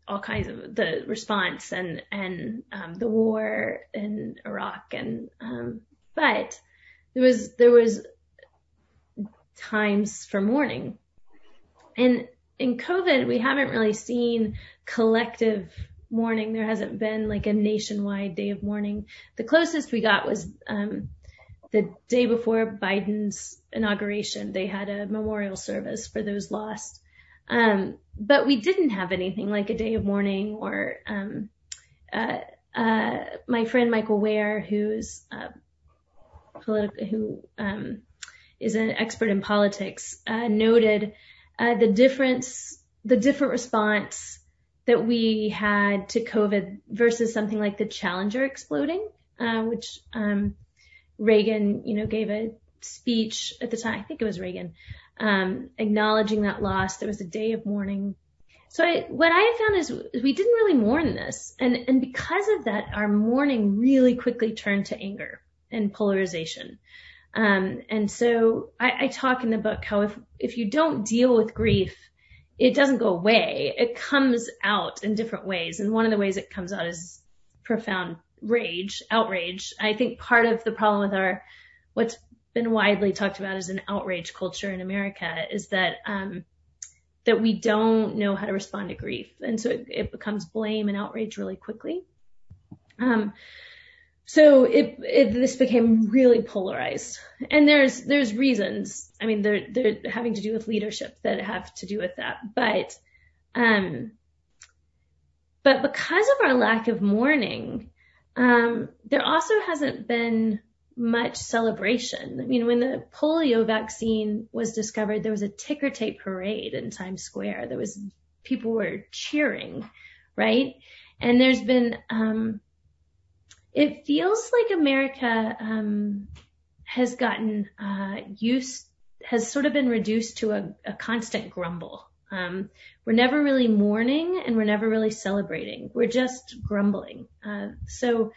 all kinds of the response and and um, the war in Iraq and um, but there was there was times for mourning. And in COVID we haven't really seen collective mourning there hasn't been like a nationwide day of mourning. The closest we got was um, the day before Biden's inauguration, they had a memorial service for those lost. Um, but we didn't have anything like a day of mourning or, um, uh, uh, my friend Michael Wear, who's, uh, political, who, um, is an expert in politics, uh, noted, uh, the difference, the different response that we had to COVID versus something like the Challenger exploding, uh, which, um, Reagan, you know, gave a speech at the time. I think it was Reagan, um, acknowledging that loss. There was a day of mourning. So I, what I found is we didn't really mourn this. And, and because of that, our mourning really quickly turned to anger and polarization. Um, and so I, I talk in the book how if, if you don't deal with grief, it doesn't go away. It comes out in different ways. And one of the ways it comes out is profound rage, outrage. I think part of the problem with our, what's been widely talked about as an outrage culture in America is that, um, that we don't know how to respond to grief. And so it, it becomes blame and outrage really quickly. Um, so it, it, this became really polarized and there's, there's reasons. I mean, they're, they're having to do with leadership that have to do with that, but, um, but because of our lack of mourning, um, there also hasn't been much celebration. I mean, when the polio vaccine was discovered, there was a ticker tape parade in Times Square. There was people were cheering, right? And there's been, um, it feels like America um, has gotten uh, used, has sort of been reduced to a, a constant grumble. Um, we're never really mourning and we're never really celebrating. We're just grumbling. Uh, so,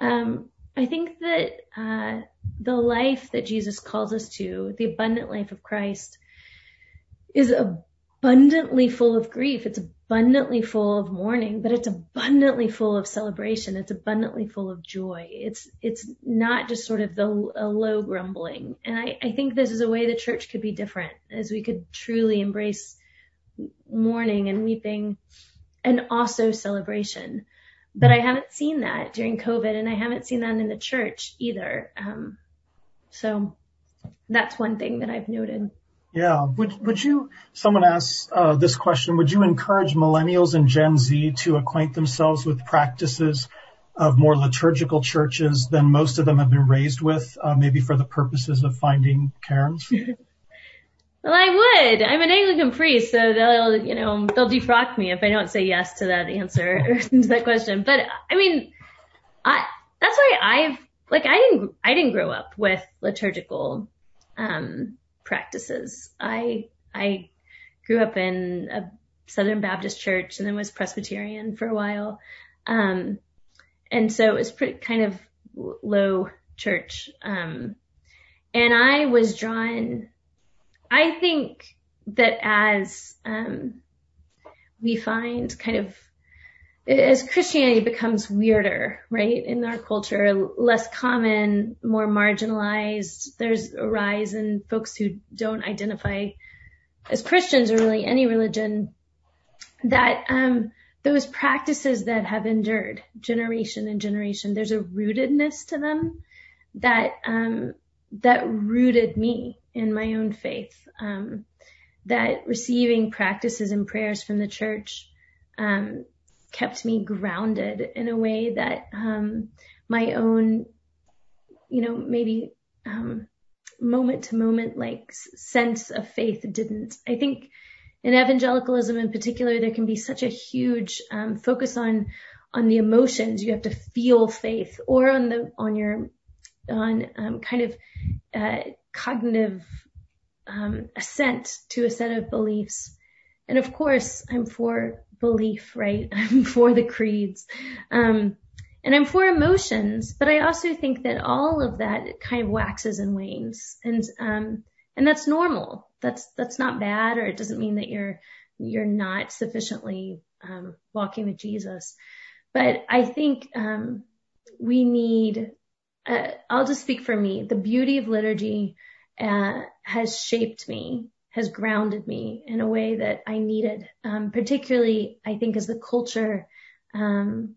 um, I think that, uh, the life that Jesus calls us to, the abundant life of Christ is abundantly full of grief. It's abundantly full of mourning, but it's abundantly full of celebration. It's abundantly full of joy. It's, it's not just sort of the low grumbling. And I, I think this is a way the church could be different as we could truly embrace mourning and weeping and also celebration. But I haven't seen that during COVID and I haven't seen that in the church either. Um, so that's one thing that I've noted. Yeah. Would, would you, someone asked uh, this question, would you encourage millennials and Gen Z to acquaint themselves with practices of more liturgical churches than most of them have been raised with, uh, maybe for the purposes of finding cairns? <laughs> Well, I would. I'm an Anglican priest, so they'll, you know, they'll defrock me if I don't say yes to that answer <laughs> to that question. But I mean, I that's why I've like I didn't I didn't grow up with liturgical um practices. I I grew up in a Southern Baptist church and then was Presbyterian for a while. Um and so it was pretty kind of low church. Um and I was drawn I think that as um, we find kind of as Christianity becomes weirder, right, in our culture, less common, more marginalized, there's a rise in folks who don't identify as Christians or really any religion that um, those practices that have endured generation and generation, there's a rootedness to them that, um, that rooted me in my own faith. Um, that receiving practices and prayers from the church, um, kept me grounded in a way that, um, my own, you know, maybe, um, moment to moment, like sense of faith didn't. I think in evangelicalism in particular, there can be such a huge um, focus on on the emotions. You have to feel faith, or on the on your on um, kind of uh, cognitive um, assent to a set of beliefs. And of course, I'm for belief, right? I'm <laughs> for the creeds. Um, and I'm for emotions, but I also think that all of that kind of waxes and wanes. And, um, and that's normal. That's, that's not bad, or it doesn't mean that you're, you're not sufficiently, um, walking with Jesus. But I think, um, we need, uh, I'll just speak for me. The beauty of liturgy, uh, has shaped me, has grounded me in a way that I needed, um, particularly, I think, as the culture, um,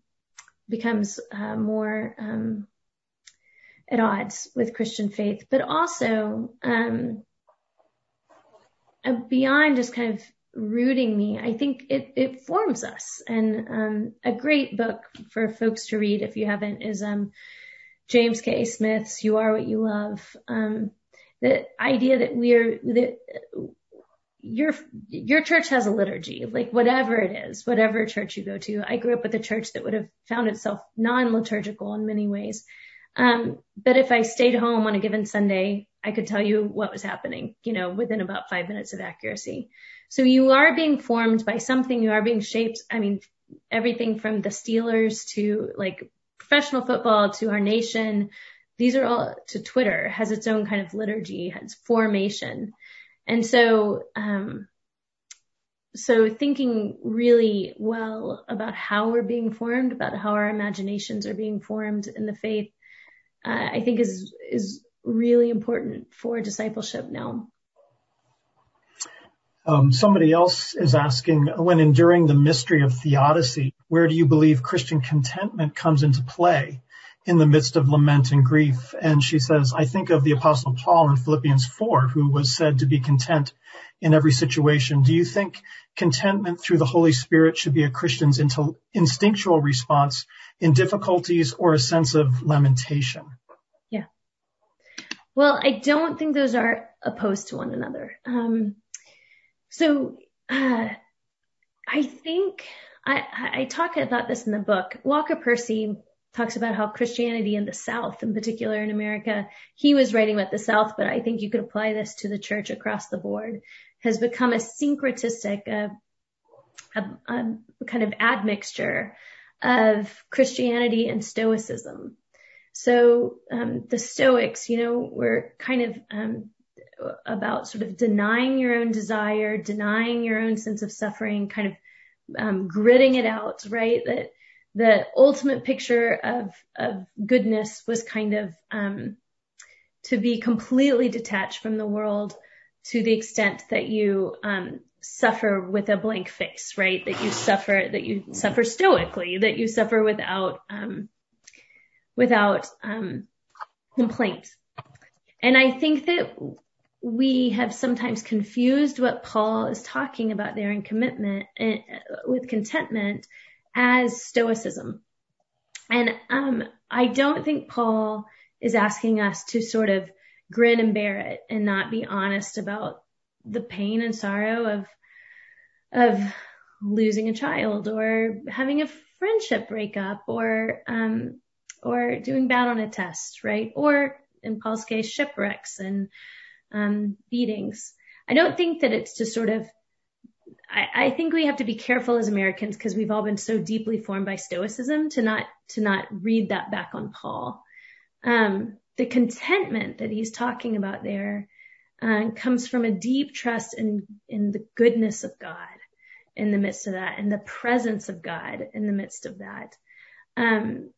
becomes uh, more um, at odds with Christian faith, but also um, beyond just kind of rooting me, I think it, it forms us. And um, a great book for folks to read if you haven't is um, James K. Smith's "You Are What You Love." The idea that we're that your your church has a liturgy, like whatever it is, whatever church you go to. I grew up with a church that would have found itself non-liturgical in many ways. Um, but if I stayed home on a given Sunday, I could tell you what was happening, you know, within about five minutes of accuracy. So you are being formed by something. You are being shaped. I mean, everything from the Steelers to like professional football to our nation. These are all to Twitter has its own kind of liturgy, has formation. And so, um, so thinking really well about how we're being formed, about how our imaginations are being formed in the faith, uh, I think is, is really important for discipleship now. Um, somebody else is asking, when enduring the mystery of theodicy, where do you believe Christian contentment comes into play? In the midst of lament and grief. And she says, I think of the apostle Paul in Philippians 4, who was said to be content in every situation. Do you think contentment through the Holy Spirit should be a Christian's instinctual response in difficulties or a sense of lamentation? Yeah. Well, I don't think those are opposed to one another. Um, so, uh, I think I, I talk about this in the book. Walker Percy talks about how Christianity in the South, in particular in America, he was writing about the South, but I think you could apply this to the church across the board, has become a syncretistic, a, a, a kind of admixture of Christianity and Stoicism. So um, the Stoics, you know, were kind of um, about sort of denying your own desire, denying your own sense of suffering, kind of um, gritting it out, right? That the ultimate picture of of goodness was kind of um, to be completely detached from the world to the extent that you um, suffer with a blank face, right? That you suffer that you suffer stoically, that you suffer without um, without um, complaint. And I think that we have sometimes confused what Paul is talking about there in commitment uh, with contentment as stoicism. And um, I don't think Paul is asking us to sort of grin and bear it and not be honest about the pain and sorrow of of losing a child or having a friendship breakup or um, or doing bad on a test, right? Or in Paul's case, shipwrecks and um, beatings. I don't think that it's to sort of I, I think we have to be careful as Americans because we've all been so deeply formed by Stoicism to not to not read that back on Paul. Um, the contentment that he's talking about there uh, comes from a deep trust in in the goodness of God in the midst of that, and the presence of God in the midst of that. Um,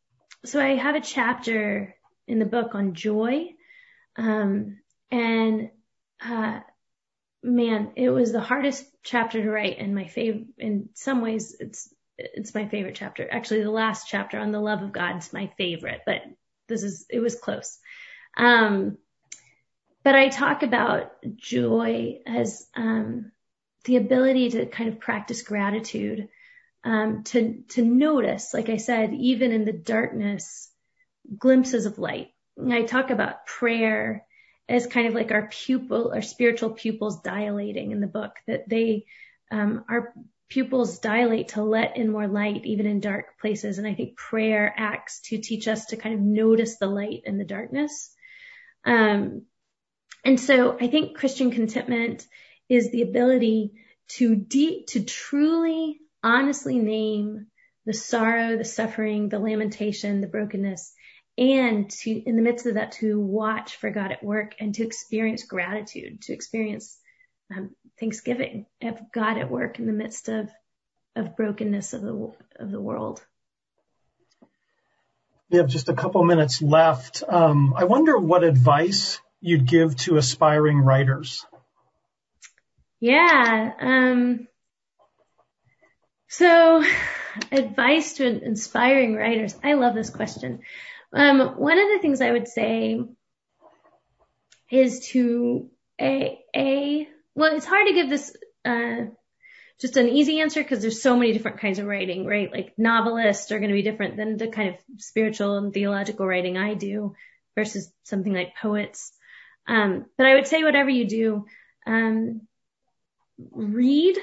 so I have a chapter in the book on joy, um, and uh, man, it was the hardest chapter to write and my favorite, in some ways, it's it's my favorite chapter. Actually, the last chapter on the love of God is my favorite, but this is, it was close. Um, but I talk about joy as, um, the ability to kind of practice gratitude, um, to, to notice, like I said, even in the darkness, glimpses of light. And I talk about prayer as kind of like our pupil, our spiritual pupils dilating in the book, that they, um, our pupils dilate to let in more light, even in dark places. And I think prayer acts to teach us to kind of notice the light in the darkness. Um, and so I think Christian contentment is the ability to deep, to truly, honestly name the sorrow, the suffering, the lamentation, the brokenness, and to, in the midst of that, to watch for God at work and to experience gratitude, to experience um, thanksgiving of God at work in the midst of of brokenness of the of the world. We have just a couple minutes left. Um, I wonder what advice you'd give to aspiring writers. Yeah. Um, so, <sighs> advice to inspiring writers. I love this question. Um, one of the things I would say is to a a well, it's hard to give this uh, just an easy answer because there's so many different kinds of writing, right? Like novelists are going to be different than the kind of spiritual and theological writing I do versus something like poets. Um, but I would say whatever you do, um, read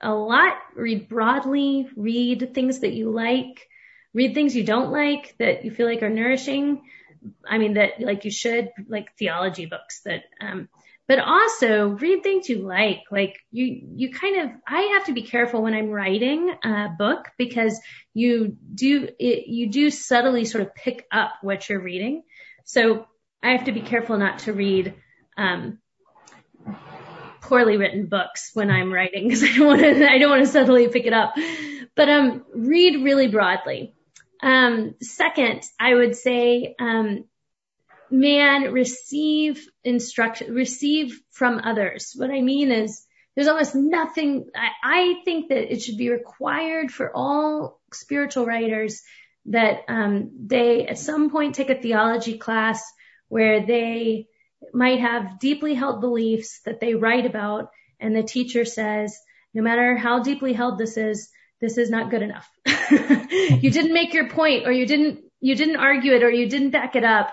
a lot, read broadly, read things that you like, read things you don't like that you feel like are nourishing. I mean, that like you should, like theology books that, um, but also read things you like. Like you, you kind of, I have to be careful when I'm writing a book because you do, it, you do subtly sort of pick up what you're reading. So I have to be careful not to read, um, poorly written books when I'm writing <laughs> because I don't want to, I don't want to subtly pick it up. But, um, read really broadly. Um, second, I would say, um, man receive instruction, receive from others. What I mean is there's almost nothing, I, I think that it should be required for all spiritual writers that, um, they at some point take a theology class where they might have deeply held beliefs that they write about and the teacher says, no matter how deeply held this is, this is not good enough. <laughs> you didn't make your point or you didn't, you didn't argue it or you didn't back it up.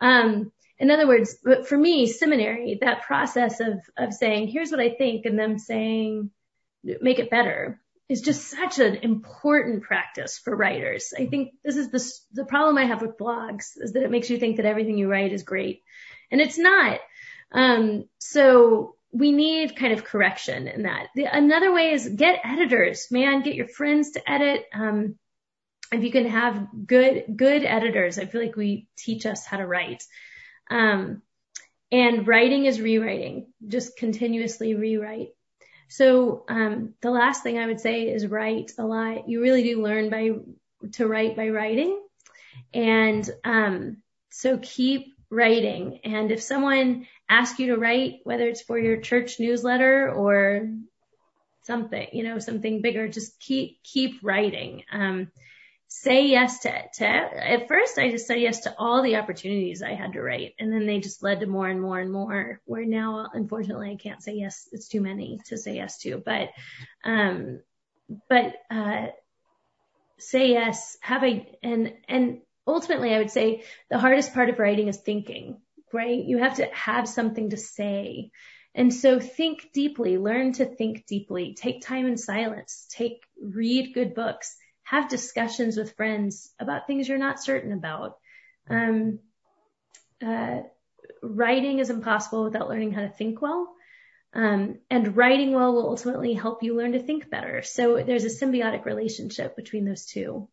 Um, in other words, but for me, seminary, that process of, of saying, here's what I think and them saying, make it better is just such an important practice for writers. I think this is the, the problem I have with blogs is that it makes you think that everything you write is great and it's not. Um, so we need kind of correction in that. The, another way is get editors, man, get your friends to edit. Um, if you can have good, good editors, I feel like we teach us how to write. Um, and writing is rewriting, just continuously rewrite. So, um, the last thing I would say is write a lot. You really do learn by, to write by writing. And, um, so keep writing. And if someone asks you to write, whether it's for your church newsletter or something, you know, something bigger, just keep, keep writing. Um, say yes to, to, at first I just said yes to all the opportunities I had to write. And then they just led to more and more and more where now, unfortunately, I can't say yes. It's too many to say yes to, but, um, but, uh, say yes, have a, and, and ultimately I would say the hardest part of writing is thinking, right? You have to have something to say. And so think deeply, learn to think deeply, take time in silence, take, read good books, have discussions with friends about things you're not certain about. Um, uh, writing is impossible without learning how to think well. Um, and writing well will ultimately help you learn to think better. So there's a symbiotic relationship between those two.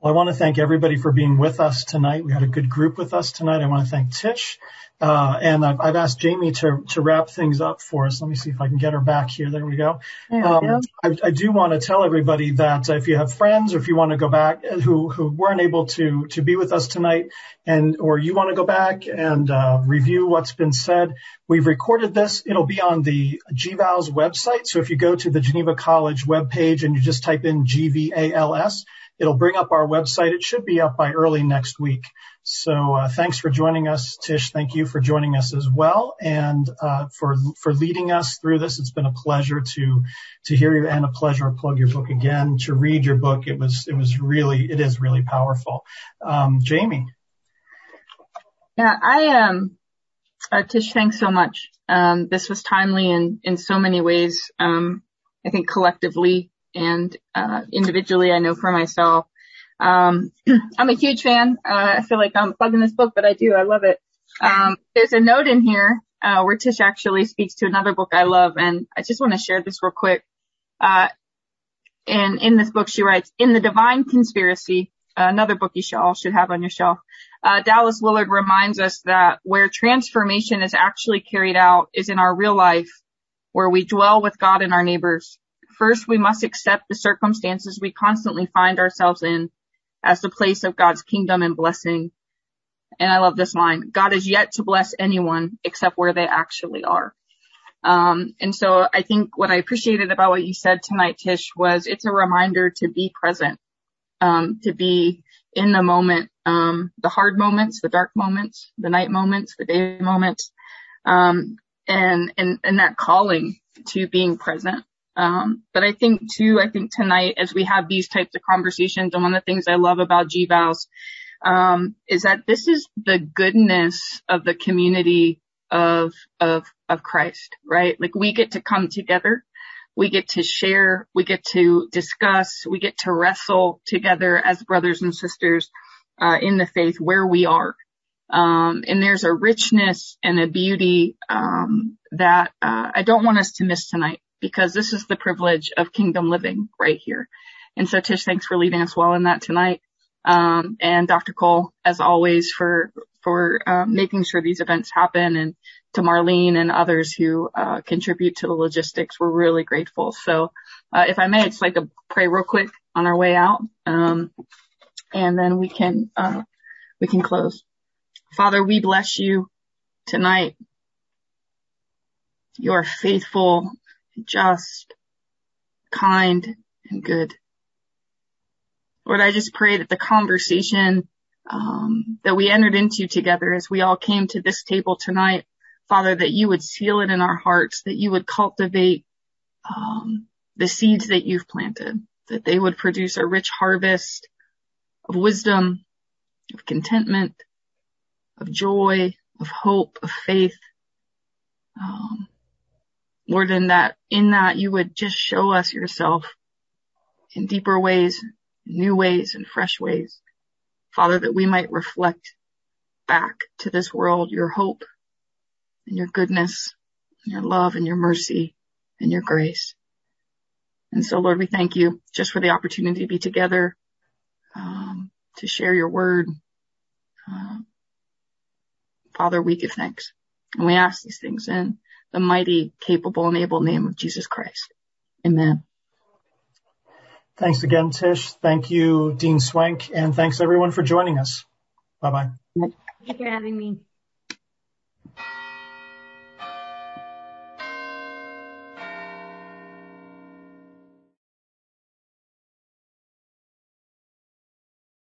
Well, I want to thank everybody for being with us tonight. We had a good group with us tonight. I want to thank Tish. Uh, and I've, I've, asked Jamie to, to wrap things up for us. Let me see if I can get her back here. There we go. There um, go. I, I, do want to tell everybody that if you have friends or if you want to go back who, who weren't able to, to be with us tonight and, or you want to go back and, uh, review what's been said, we've recorded this. It'll be on the GVALS website. So if you go to the Geneva College webpage and you just type in GVALS, It'll bring up our website. It should be up by early next week. So uh, thanks for joining us, Tish. Thank you for joining us as well, and uh, for for leading us through this. It's been a pleasure to to hear you, and a pleasure to plug your book again, to read your book. It was it was really it is really powerful. Um, Jamie. Yeah, I um, uh, Tish, thanks so much. Um, this was timely in in so many ways. Um, I think collectively and uh, individually, I know for myself. Um, <clears throat> I'm a huge fan. Uh, I feel like I'm plugging this book, but I do. I love it. Um, there's a note in here uh, where Tish actually speaks to another book I love, and I just want to share this real quick. Uh, and in this book, she writes, "In the Divine Conspiracy, another book you should all should have on your shelf." Uh, Dallas Willard reminds us that where transformation is actually carried out is in our real life, where we dwell with God and our neighbors. First, we must accept the circumstances we constantly find ourselves in as the place of God's kingdom and blessing. And I love this line. God is yet to bless anyone except where they actually are. Um, and so I think what I appreciated about what you said tonight, Tish, was it's a reminder to be present, um, to be in the moment, um, the hard moments, the dark moments, the night moments, the day moments, um, and, and, and that calling to being present. Um, but I think too, I think tonight as we have these types of conversations, and one of the things I love about GVALS, um, is that this is the goodness of the community of, of, of Christ, right? Like we get to come together. We get to share. We get to discuss. We get to wrestle together as brothers and sisters, uh, in the faith where we are. Um, and there's a richness and a beauty, um, that, uh, I don't want us to miss tonight because this is the privilege of kingdom living right here. And so Tish, thanks for leading us well in that tonight. Um, and Dr. Cole, as always, for, for, um, making sure these events happen and to Marlene and others who, uh, contribute to the logistics. We're really grateful. So, uh, if I may, I'd just like to pray real quick on our way out. Um, and then we can, uh, we can close. Father, we bless you tonight. You are faithful just, kind, and good. Lord, I just pray that the conversation um, that we entered into together as we all came to this table tonight, Father, that you would seal it in our hearts, that you would cultivate um, the seeds that you've planted, that they would produce a rich harvest of wisdom, of contentment, of joy, of hope, of faith. Um, Lord, in that, in that you would just show us yourself in deeper ways, new ways and fresh ways. Father, that we might reflect back to this world your hope and your goodness and your love and your mercy and your grace. And so Lord, we thank you just for the opportunity to be together, um, to share your word. Uh, Father, we give thanks and we ask these things in the mighty, capable, and able name of Jesus Christ. Amen. Thanks again, Tish. Thank you, Dean Swank, and thanks everyone for joining us. Bye bye. Thank you for having me.